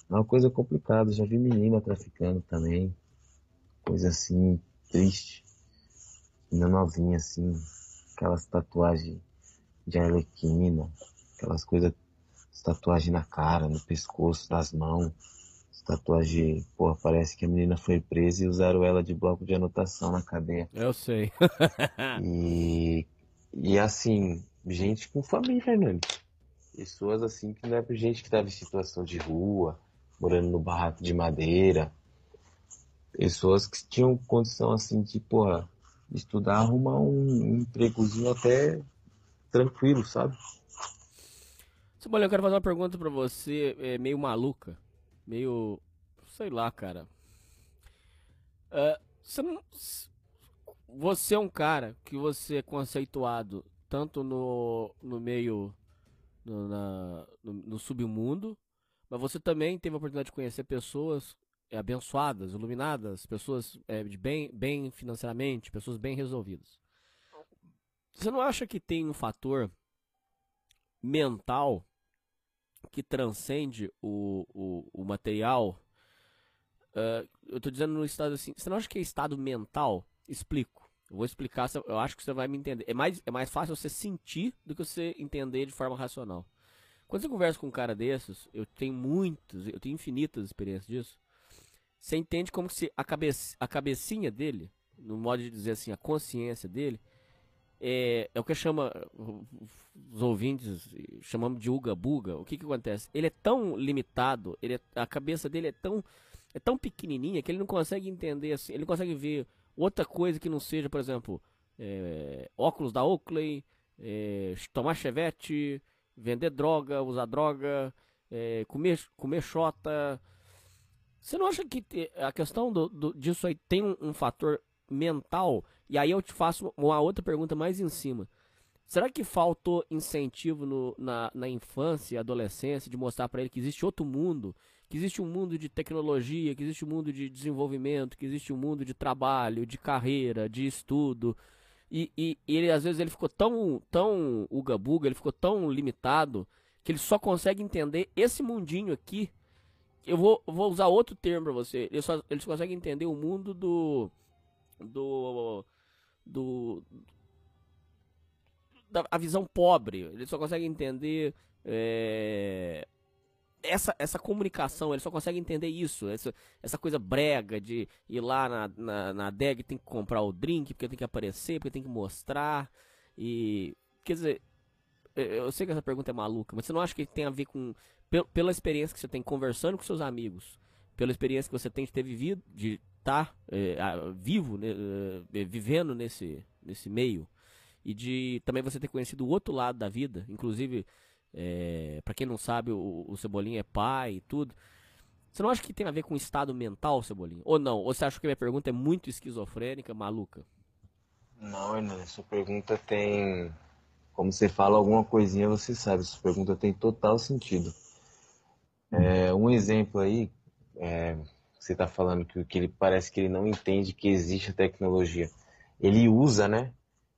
É uma coisa complicada. Já vi menina traficando também. Coisa assim, triste. Menina novinha, assim. Aquelas tatuagens de arlequina. Aquelas coisas. Tatuagem na cara, no pescoço, nas mãos. Tatuagem, porra, parece que a menina foi presa e usaram ela de bloco de anotação na cadeia. Eu sei. e, e assim, gente com família, né? Pessoas assim que não é gente que estava em situação de rua, morando no barraco de madeira. Pessoas que tinham condição assim de, porra, estudar, arrumar um empregozinho até tranquilo, sabe? Cebolinha, eu quero fazer uma pergunta para você, é, meio maluca meio. sei lá, cara. Uh, você, não, você é um cara que você é conceituado tanto no, no meio. No, na, no, no submundo, mas você também teve a oportunidade de conhecer pessoas é, abençoadas, iluminadas, pessoas é, de bem, bem financeiramente, pessoas bem resolvidas. Você não acha que tem um fator mental que transcende o, o, o material. Uh, eu estou dizendo no estado assim. Você não acha que é estado mental? Explico. Eu vou explicar, eu acho que você vai me entender. É mais, é mais fácil você sentir do que você entender de forma racional. Quando você conversa com um cara desses, eu tenho muitas, eu tenho infinitas experiências disso. Você entende como se a, cabe, a cabecinha dele, no modo de dizer assim, a consciência dele, é, é o que chama os ouvintes chamamos de uga buga. O que que acontece? Ele é tão limitado, ele é, a cabeça dele é tão é tão pequenininha que ele não consegue entender assim, ele não consegue ver outra coisa que não seja, por exemplo, é, óculos da Oakley, é, tomar chevette, vender droga, usar droga, é, comer comer xota. Você não acha que a questão do, do disso aí tem um, um fator mental e aí eu te faço uma outra pergunta mais em cima. Será que faltou incentivo no, na, na infância e adolescência de mostrar para ele que existe outro mundo, que existe um mundo de tecnologia, que existe um mundo de desenvolvimento, que existe um mundo de trabalho, de carreira, de estudo? E, e, e ele às vezes ele ficou tão tão uga-buga, ele ficou tão limitado que ele só consegue entender esse mundinho aqui. Eu vou, vou usar outro termo para você. Ele só, ele só consegue entender o mundo do do do da a visão pobre. Ele só consegue entender é, essa, essa comunicação, ele só consegue entender isso, essa, essa coisa brega de ir lá na, na, na DEG tem que comprar o drink, porque tem que aparecer, porque tem que mostrar. E. Quer dizer, eu sei que essa pergunta é maluca, mas você não acha que tem a ver com. Pela experiência que você tem conversando com seus amigos, pela experiência que você tem de ter vivido, de tá, é, vivo, né, é, vivendo nesse, nesse meio, e de também você ter conhecido o outro lado da vida, inclusive, é, para quem não sabe, o, o Cebolinha é pai e tudo. Você não acha que tem a ver com estado mental, Cebolinha? Ou não? Ou você acha que a minha pergunta é muito esquizofrênica, maluca? Não, Renan, sua pergunta tem. Como você fala alguma coisinha, você sabe. Sua pergunta tem total sentido. É, um exemplo aí, é, você está falando que, que ele parece que ele não entende que existe a tecnologia. Ele usa, né?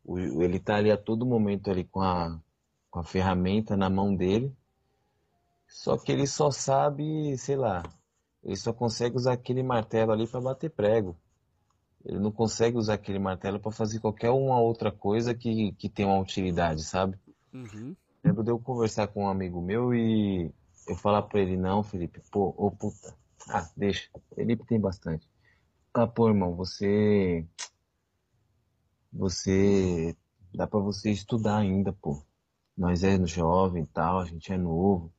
Ele está ali a todo momento ali com a, com a ferramenta na mão dele, só que ele só sabe, sei lá, ele só consegue usar aquele martelo ali para bater prego. Ele não consegue usar aquele martelo para fazer qualquer uma outra coisa que, que tenha uma utilidade, sabe? Uhum. Lembro de eu conversar com um amigo meu e eu falar para ele, não, Felipe, pô, ô puta, ah, deixa. Felipe tem bastante. Ah, pô, irmão, você. Você. Dá pra você estudar ainda, pô. Nós é jovem e tal, a gente é novo.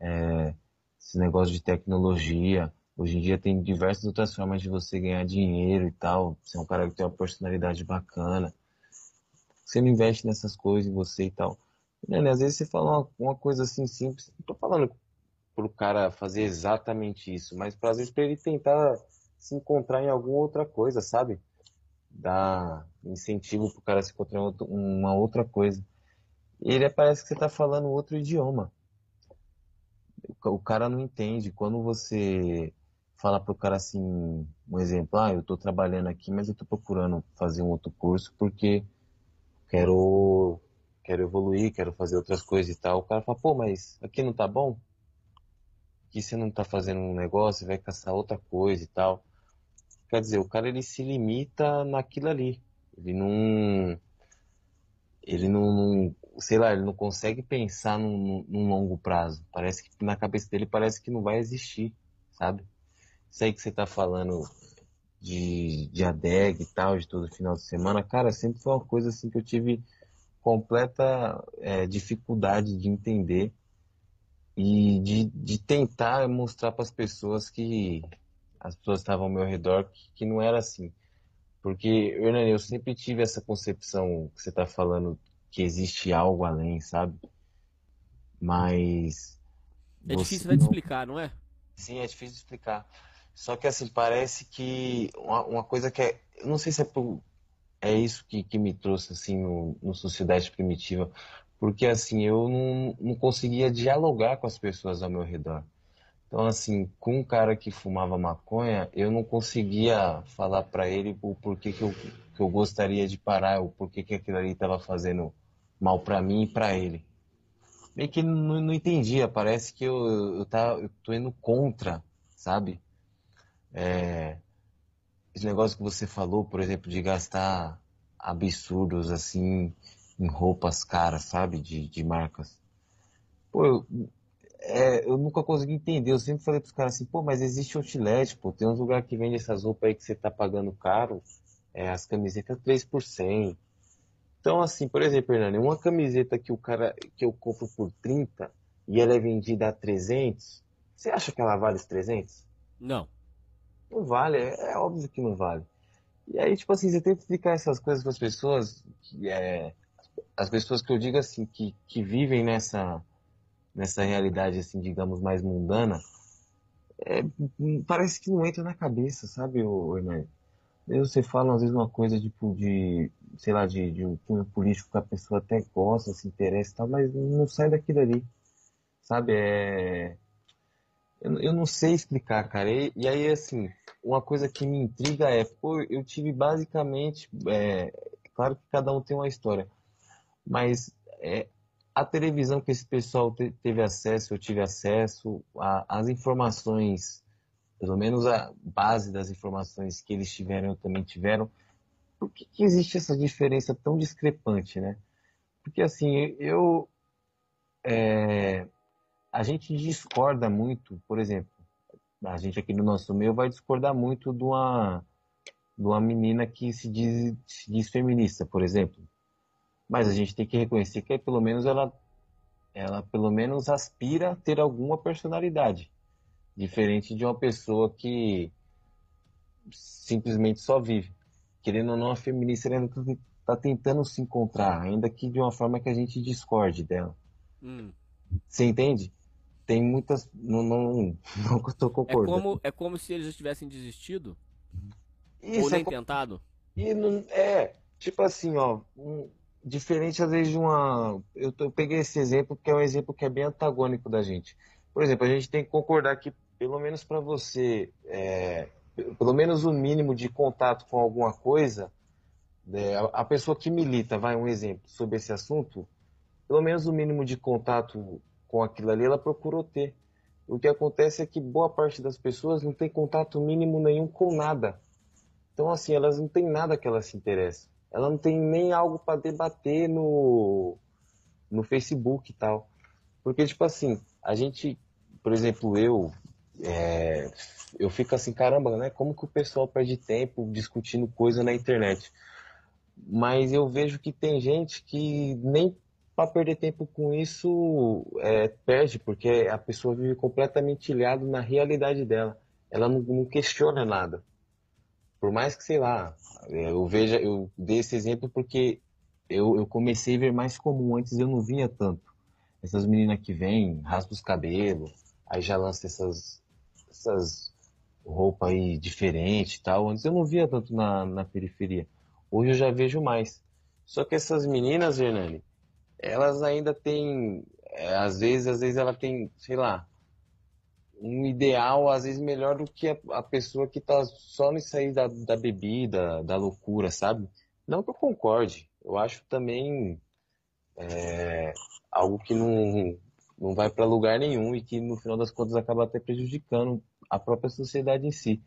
É, esse negócio de tecnologia. Hoje em dia tem diversas outras formas de você ganhar dinheiro e tal. Você é um cara que tem uma personalidade bacana. Você não investe nessas coisas em você e tal. Né, às vezes você fala uma, uma coisa assim simples. Não tô falando pro cara fazer exatamente isso, mas às vezes para ele tentar se encontrar em alguma outra coisa, sabe? Dar incentivo pro cara se encontrar em uma outra coisa. Ele parece que você tá falando outro idioma. O cara não entende. Quando você fala pro cara assim, um exemplo, ah, eu tô trabalhando aqui, mas eu tô procurando fazer um outro curso porque quero quero evoluir, quero fazer outras coisas e tal. O cara fala, pô, mas aqui não tá bom? Que você não tá fazendo um negócio, vai caçar outra coisa e tal. Quer dizer, o cara ele se limita naquilo ali. Ele não. Ele não, não sei lá, ele não consegue pensar num, num, longo prazo. Parece que na cabeça dele parece que não vai existir, sabe? Isso aí que você tá falando de, de ADEG e tal, de todo final de semana, cara, sempre foi uma coisa assim que eu tive completa é, dificuldade de entender e de, de tentar mostrar para as pessoas que as pessoas estavam ao meu redor que, que não era assim. Porque, Hernani, eu sempre tive essa concepção que você está falando que existe algo além, sabe? Mas. É difícil não... de explicar, não é? Sim, é difícil de explicar. Só que assim, parece que uma, uma coisa que é. Eu não sei se é, por, é isso que, que me trouxe assim no, no Sociedade Primitiva. Porque assim, eu não, não conseguia dialogar com as pessoas ao meu redor. Então, assim, com um cara que fumava maconha, eu não conseguia falar para ele o porquê que eu, que eu gostaria de parar, o porquê que aquilo ali estava fazendo mal para mim e para ele. Meio que não, não entendia, parece que eu, eu, tá, eu tô indo contra, sabe? É, esse negócio que você falou, por exemplo, de gastar absurdos assim em roupas caras, sabe? De, de marcas. Pô, eu, é, eu nunca consegui entender. Eu sempre falei pros caras assim, pô, mas existe outlet, pô. Tem uns lugares que vende essas roupas aí que você tá pagando caro. É, as camisetas 3 por 100. Então, assim, por exemplo, Hernani, uma camiseta que o cara que eu compro por 30 e ela é vendida a 300, você acha que ela vale os 300? Não. Não vale, é, é óbvio que não vale. E aí, tipo assim, você tenta explicar essas coisas para as pessoas, que, é, as pessoas que eu digo assim, que, que vivem nessa, nessa realidade, assim, digamos, mais mundana, é, parece que não entra na cabeça, sabe, Hernani? Você fala às vezes uma coisa tipo de, sei lá, de, de um cunho político que a pessoa até gosta, se interessa e tal, mas não sai daquilo ali. Sabe? É... Eu, eu não sei explicar, cara. E, e, aí, assim, uma coisa que me intriga é, pô, eu tive basicamente. É, claro que cada um tem uma história, mas é, a televisão que esse pessoal te, teve acesso, eu tive acesso, a, as informações pelo menos a base das informações que eles tiveram também tiveram. Por que, que existe essa diferença tão discrepante, né? Porque assim, eu é, a gente discorda muito, por exemplo, a gente aqui no nosso meio vai discordar muito de uma, de uma menina que se diz, se diz feminista, por exemplo. Mas a gente tem que reconhecer que pelo menos ela, ela pelo menos aspira a ter alguma personalidade. Diferente de uma pessoa que simplesmente só vive. Querendo ou não, a feminista ainda está tentando se encontrar, ainda que de uma forma que a gente discorde dela. Hum. Você entende? Tem muitas. Não, não, não estou concordando. É como, é como se eles já tivessem desistido? Isso, ou nem é tentado? E não, é, tipo assim, ó. Um, diferente às vezes de uma. Eu, eu peguei esse exemplo porque é um exemplo que é bem antagônico da gente. Por exemplo, a gente tem que concordar que pelo menos para você, é, pelo menos o mínimo de contato com alguma coisa, é, a pessoa que milita, vai um exemplo sobre esse assunto, pelo menos o mínimo de contato com aquilo ali, ela procurou ter. O que acontece é que boa parte das pessoas não tem contato mínimo nenhum com nada. Então, assim, elas não têm nada que elas se interessam. Ela não tem nem algo para debater no, no Facebook e tal. Porque, tipo assim, a gente, por exemplo, eu, é, eu fico assim, caramba, né? Como que o pessoal perde tempo discutindo coisa na internet? Mas eu vejo que tem gente que nem para perder tempo com isso é, perde, porque a pessoa vive completamente ilhado na realidade dela. Ela não, não, questiona nada. Por mais que, sei lá, eu veja, eu dei esse exemplo porque eu, eu comecei a ver mais comum. Antes eu não via tanto. Essas meninas que vêm, raspam os cabelos, aí já lança essas, essas roupas aí diferentes e tal. Antes eu não via tanto na, na periferia. Hoje eu já vejo mais. Só que essas meninas, Hernani, elas ainda têm, é, às vezes, às vezes ela tem, sei lá, um ideal, às vezes, melhor do que a, a pessoa que tá só nisso aí da, da bebida, da loucura, sabe? Não que eu concorde. Eu acho também é, algo que não, não vai para lugar nenhum e que no final das contas acaba até prejudicando a própria sociedade em si.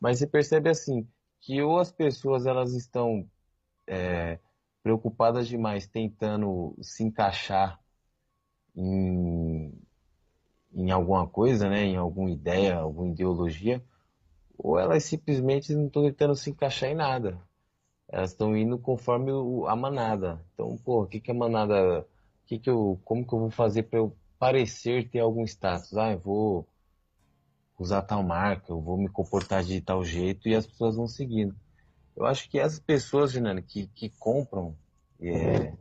Mas você percebe assim que ou as pessoas elas estão é, preocupadas demais tentando se encaixar em, em alguma coisa, né, em alguma ideia, alguma ideologia, ou elas simplesmente não estão tentando se encaixar em nada. Elas estão indo conforme o, a manada. Então, pô, o que, que a manada. Que que eu, como que eu vou fazer para eu parecer ter algum status? Ah, eu vou usar tal marca, eu vou me comportar de tal jeito e as pessoas vão seguindo. Eu acho que essas pessoas, Fernando, que, que compram é,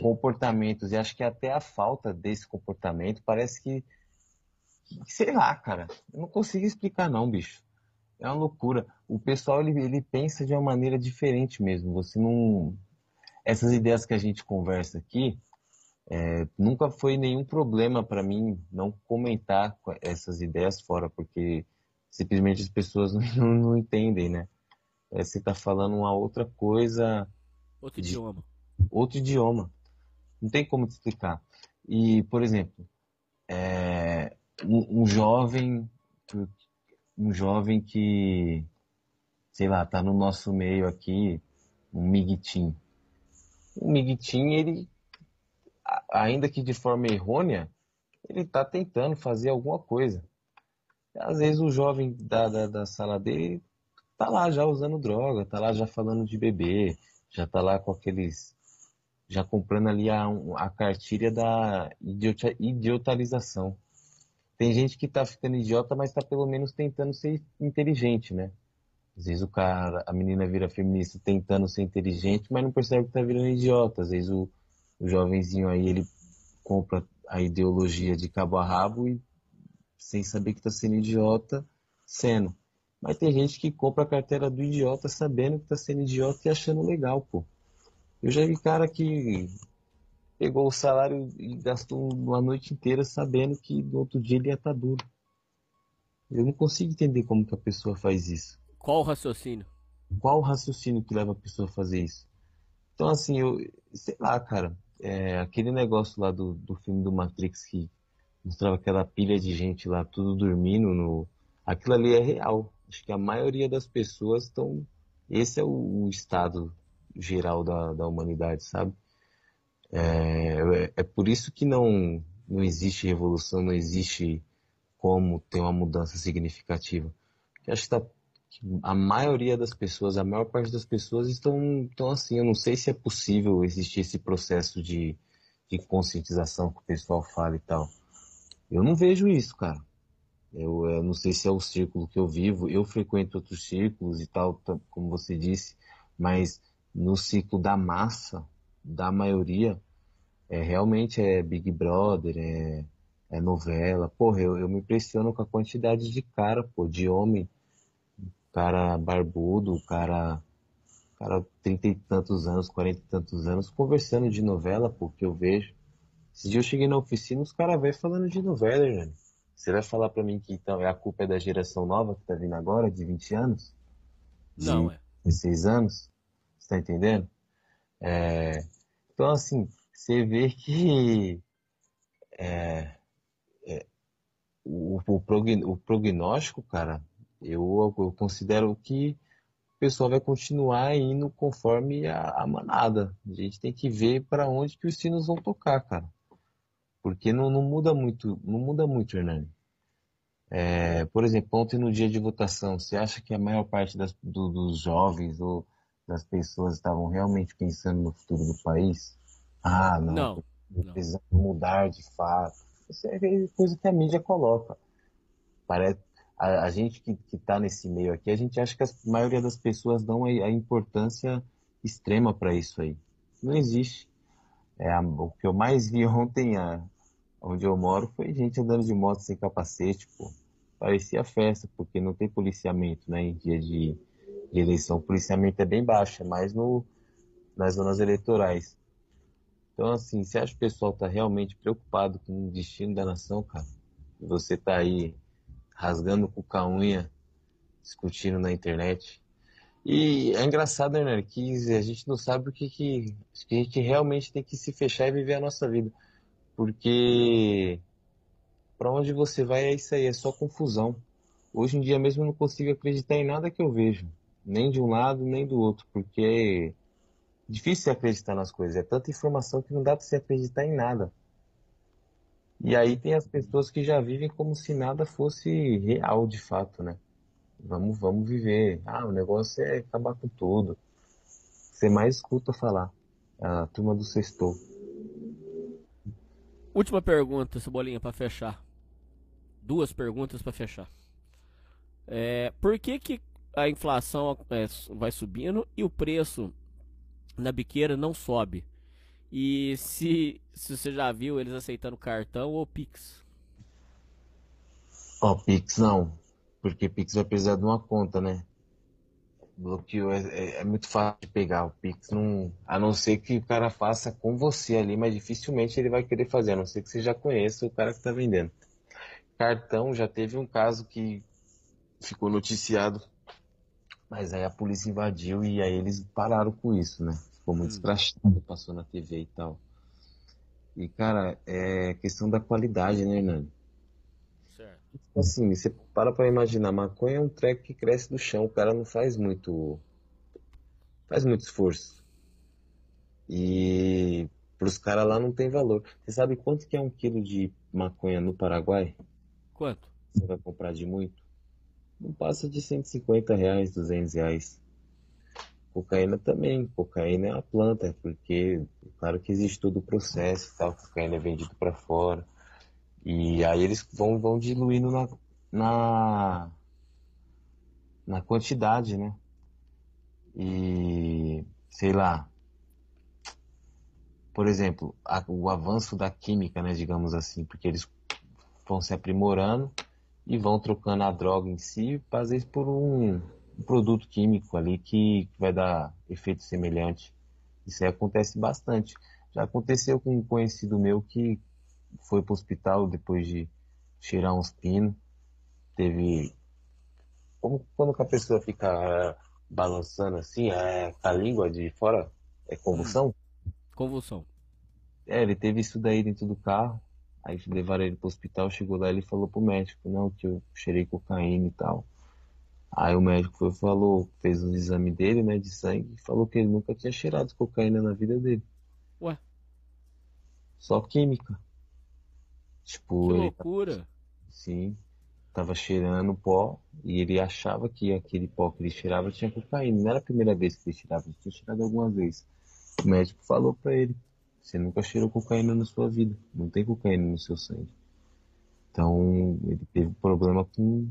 comportamentos, e acho que até a falta desse comportamento parece que, sei lá, cara, eu não consigo explicar não, bicho. É uma loucura. O pessoal, ele, ele pensa de uma maneira diferente mesmo. Você não... Essas ideias que a gente conversa aqui, é, nunca foi nenhum problema para mim não comentar essas ideias fora, porque simplesmente as pessoas não, não, entendem, né? É, você está falando uma outra coisa. Outro de, idioma. Outro idioma. Não tem como te explicar. E, por exemplo, é, um, um, jovem. Um jovem que, sei lá, tá no nosso meio aqui, um miguitim. O miguitim, ele ainda que de forma errônea, ele está tentando fazer alguma coisa. Às vezes o jovem da, da, da sala dele tá lá já usando droga, tá lá já falando de bebê, já tá lá com aqueles. Já comprando ali a, a cartilha da idiota, idiotalização. Tem gente que tá ficando idiota, mas tá pelo menos tentando ser inteligente, né? Às vezes o cara, a menina vira feminista tentando ser inteligente, mas não percebe que tá virando idiota. Às vezes o, o jovenzinho aí, ele compra a ideologia de cabo a rabo e sem saber que está sendo idiota, sendo. Mas tem gente que compra a carteira do idiota sabendo que está sendo idiota e achando legal, pô. Eu já vi cara que pegou o salário e gastou uma noite inteira sabendo que no outro dia ele ia estar tá duro. Eu não consigo entender como que a pessoa faz isso. Qual o raciocínio? Qual o raciocínio que leva a pessoa a fazer isso? Então, assim, eu sei lá, cara é, aquele negócio lá do, do filme do Matrix que mostrava aquela pilha de gente lá, tudo dormindo, no... aquilo ali é real. Acho que a maioria das pessoas estão. Esse é o, o estado geral da, da humanidade, sabe? É, é por isso que não, não existe revolução, não existe como ter uma mudança significativa. Eu acho que tá a maioria das pessoas, a maior parte das pessoas estão, estão assim. Eu não sei se é possível existir esse processo de, de conscientização que o pessoal fala e tal. Eu não vejo isso, cara. Eu, eu, não sei se é o círculo que eu vivo. Eu frequento outros círculos e tal, como você disse, mas no ciclo da massa, da maioria, é, realmente é Big Brother, é, é novela. Porra, eu, eu me impressiono com a quantidade de cara, pô, de homem cara barbudo, cara, cara trinta e tantos anos, quarenta e tantos anos, conversando de novela, porque eu vejo. Esse dia eu cheguei na oficina, os caras velhos falando de novela, velho. Você vai falar pra mim que então a culpa é da geração nova que tá vindo agora, de 20 anos? De Não, é. 16 anos? Você tá entendendo? É... Então, assim, você vê que é... É... O, o, o prognóstico, cara, eu, eu considero que o pessoal vai continuar indo conforme a, a manada. A gente tem que ver para onde que os sinos vão tocar, cara. Porque não, não muda muito, não muda muito, Hernani. É, por exemplo, ontem no dia de votação, você acha que a maior parte das, do, dos jovens ou das pessoas estavam realmente pensando no futuro do país? Ah, não. Não. Precisamos mudar de fato. Isso é coisa que a mídia coloca. Parece, a, a gente que está nesse meio aqui, a gente acha que a maioria das pessoas dão a, a importância extrema para isso aí. Não existe. É, a, o que eu mais vi ontem, a, onde eu moro, foi gente andando de moto sem capacete, pô. Parecia festa, porque não tem policiamento, né, em dia de, de eleição. O policiamento é bem baixo, é mais no, nas zonas eleitorais. Então, assim, se acha que o pessoal está realmente preocupado com o destino da nação, cara, você está aí rasgando com a unha, discutindo na internet. E é engraçado, né, que a gente não sabe o que, que, que a gente realmente tem que se fechar e viver a nossa vida. porque para onde você vai é isso aí, é só confusão. Hoje em dia mesmo eu não consigo acreditar em nada que eu vejo, nem de um lado nem do outro, porque é difícil acreditar nas coisas, é tanta informação que não dá para você acreditar em nada. E aí tem as pessoas que já vivem como se nada fosse real de fato, né? Vamos, vamos viver. Ah, o negócio é acabar com tudo. Você mais escuta falar. A turma do sextou. Última pergunta, Cebolinha, para fechar. Duas perguntas para fechar. É, por que, que a inflação é, vai subindo e o preço na biqueira não sobe? E se, se você já viu eles aceitando cartão ou Pix? Ó, Pix não. Porque Pix vai precisar de uma conta, né? Bloqueio é, é, é, muito fácil de pegar. O Pix não. A não ser que o cara faça com você ali, mas dificilmente ele vai querer fazer, a não ser que você já conheça o cara que está vendendo. Cartão já teve um caso que ficou noticiado, mas aí a polícia invadiu e aí eles pararam com isso, né? Ficou muito hum. escrachado, passou na TV e tal. E, cara, é questão da qualidade, né, Hernani? Tipo assim, você para pra imaginar, maconha é um treco que cresce do chão, o cara não faz muito. faz muito esforço. E pros caras lá não tem valor. Você sabe quanto que é um quilo de maconha no Paraguai? Quanto? Você vai comprar de muito? Não passa de 150 reais, 200 reais. Cocaína também. Cocaína é uma planta, porque claro que existe todo o processo tal. Cocaína é vendido para fora. E aí eles vão, vão diluindo na, na, na quantidade, né? E sei lá, por exemplo, a, o avanço da química, né, digamos assim, porque eles vão se aprimorando e vão trocando a droga em si, às vezes por um, um produto químico ali que, que, vai dar efeito semelhante. Isso aí acontece bastante. Já aconteceu com um conhecido meu que foi pro hospital depois de cheirar uns pinos. Teve. Como quando a pessoa fica é, balançando assim, é, com a língua de fora, é convulsão? Convulsão. É, ele teve isso daí dentro do carro. Aí levaram ele pro hospital, chegou lá ele falou pro médico, não, que eu cheirei cocaína e tal. Aí o médico foi, falou, fez um exame dele, né, de sangue, e falou que ele nunca tinha cheirado cocaína na vida dele. Ué? Só química. Tipo, que ele, loucura! Sim, tava cheirando pó e ele achava que aquele pó que ele cheirava tinha cocaína. Não era a primeira vez que ele cheirava, ele tinha cheirado algumas vezes. O médico falou para ele: Você nunca cheirou cocaína na sua vida, não tem cocaína no seu sangue. Então, ele teve problema com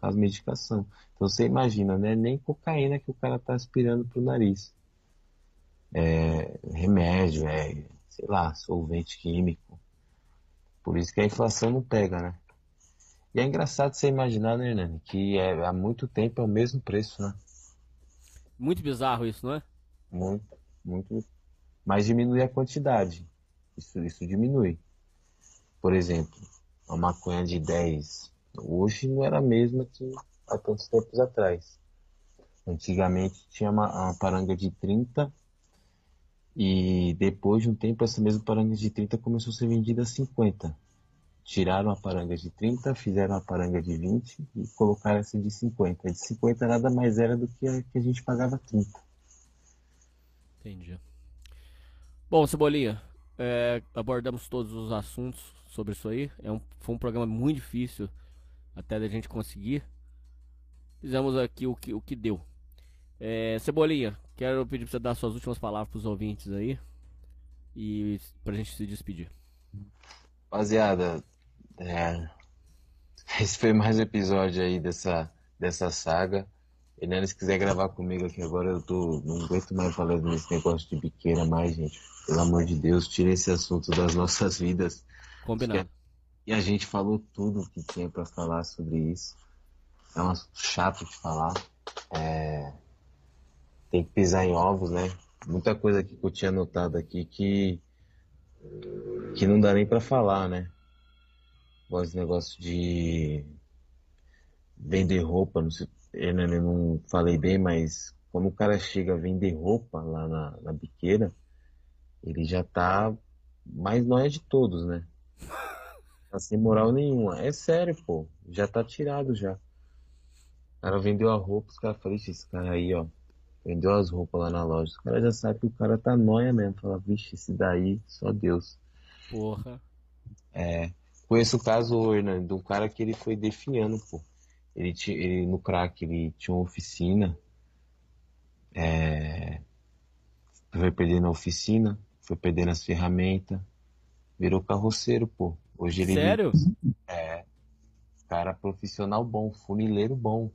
as medicações. Então, você imagina, né? Nem cocaína que o cara tá aspirando pro nariz. É, remédio, é, sei lá, solvente químico. Por isso que a inflação não pega, né? E é engraçado você imaginar, né, Hernani, que é, há muito tempo é o mesmo preço, né? Muito bizarro isso, não é? Muito, muito. Mas diminui a quantidade. Isso, isso diminui. Por exemplo, uma maconha de 10 hoje não era a mesma que há tantos tempos atrás. Antigamente tinha uma, uma paranga de 30 e depois de um tempo, essa mesma paranga de 30 começou a ser vendida a 50. Tiraram a paranga de 30, fizeram a paranga de 20 e colocaram essa de 50. A de 50 nada mais era do que a que a gente pagava 30. Entendi. Bom, Cebolinha, é, abordamos todos os assuntos sobre isso aí. É um, foi um programa muito difícil até da gente conseguir. Fizemos aqui o que, o que deu. É, Cebolinha, quero pedir pra você dar suas últimas palavras pros ouvintes aí. E pra gente se despedir. Rapaziada, é, esse foi mais um episódio aí dessa, dessa saga. Hernani, se quiser gravar comigo aqui agora, eu tô. Não aguento mais falar nesse negócio de biqueira mais, gente. Pelo amor de Deus, tira esse assunto das nossas vidas. Combinado. E a gente falou tudo que tinha para falar sobre isso. É um assunto chato de falar. É, tem que pisar em ovos, né? Muita coisa que eu tinha anotado aqui que que não dá nem para falar, né? Igual esse negócio de vender roupa, não sei, eu não falei bem, mas quando o cara chega a vender roupa lá na, na biqueira, ele já tá Mas não é de todos, né? Tá sem moral nenhuma. É sério, pô. Já tá tirado já. O cara vendeu a roupa, os caras falaram, esse cara aí, ó. Vendeu as roupas lá na loja. Os caras já sabem que o cara tá nóia mesmo. Fala, vixe, esse daí, só Deus. Porra. É. Conheço o caso, Hernando, de um cara que ele foi definhando, pô. Ele, tinha, ele no crack, ele tinha uma oficina. É, foi perdendo a oficina, foi perdendo as ferramentas, virou carroceiro, pô. Hoje ele Sério? é cara profissional bom, funileiro bom.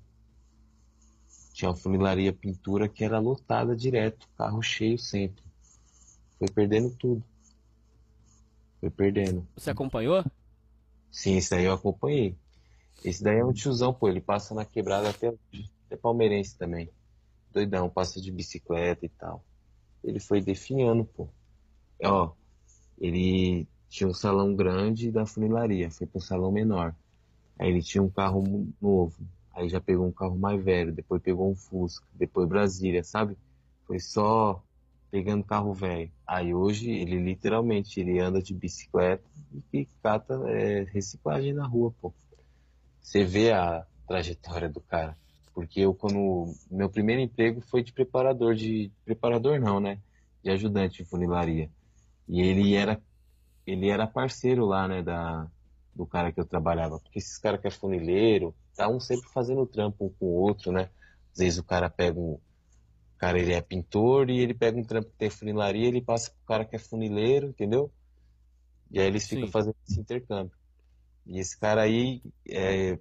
Tinha uma funilaria pintura que era lotada direto, carro cheio sempre. Foi perdendo tudo. Foi perdendo. Você acompanhou? Sim, esse daí eu acompanhei. Esse daí é um tiozão, pô. Ele passa na quebrada até hoje. É palmeirense também. Doidão, passa de bicicleta e tal. Ele foi definhando, pô. Ó, ele tinha um salão grande da funilaria, foi para um salão menor. Aí ele tinha um carro novo. Aí já pegou um carro mais velho, depois pegou um Fusca, depois Brasília, sabe? Foi só pegando carro velho. Aí hoje ele literalmente ele anda de bicicleta e cata é, reciclagem na rua, pô. Você vê a trajetória do cara. Porque eu, quando. Meu primeiro emprego foi de preparador de. Preparador não, né? De ajudante de funilaria. E ele era. Ele era parceiro lá, né? Da, do cara que eu trabalhava. Porque esses caras que é funileiro, tá um sempre fazendo trampo um com o outro, né? Às vezes o cara pega um. O cara ele é pintor e ele pega um trampo que tem funilaria, ele passa pro cara que é funileiro, entendeu? E aí eles ficam Sim. fazendo esse intercâmbio. E esse cara aí, é,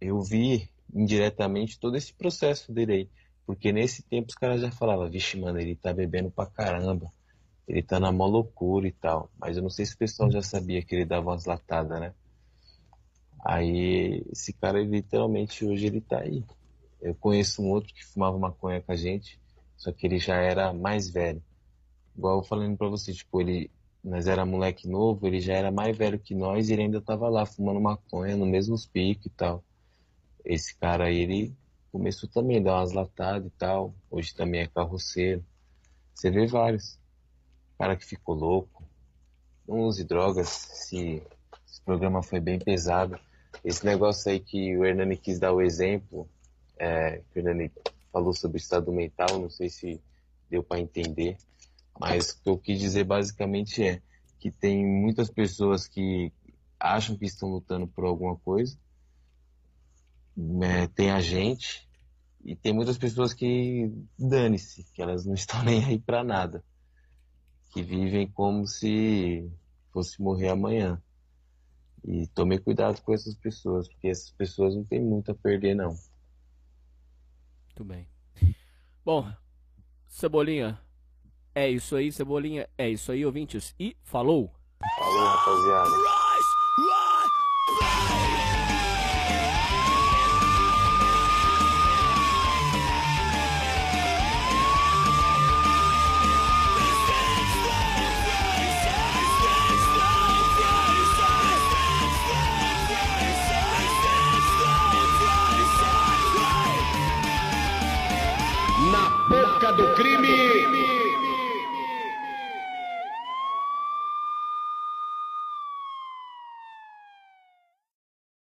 eu vi indiretamente todo esse processo dele aí. Porque nesse tempo os caras já falavam, vixe, mano, ele tá bebendo pra caramba. Ele tá na mó loucura e tal. Mas eu não sei se o pessoal já sabia que ele dava umas latadas, né? Aí esse cara, ele, literalmente, hoje ele tá aí. Eu conheço um outro que fumava maconha com a gente, só que ele já era mais velho. Igual eu falando pra você, tipo, ele, nós era moleque novo, ele já era mais velho que nós e ele ainda tava lá fumando maconha no mesmo pico e tal. Esse cara aí, ele começou também a dar umas latadas e tal. Hoje também é carroceiro. Você vê vários. Cara que ficou louco. Não use drogas. Esse, esse programa foi bem pesado. Esse negócio aí que o Hernani quis dar o exemplo, é, que o Hernani falou sobre o estado mental, não sei se deu para entender. Mas o que eu quis dizer basicamente é que tem muitas pessoas que acham que estão lutando por alguma coisa, né, tem a gente, e tem muitas pessoas que dane-se, que elas não estão nem aí para nada, que vivem como se fosse morrer amanhã. E tome cuidado com essas pessoas, porque essas pessoas não têm muito a perder, não. Muito bem. Bom, Cebolinha, é isso aí, Cebolinha, é isso aí, ouvintes. E falou! Falou, rapaziada.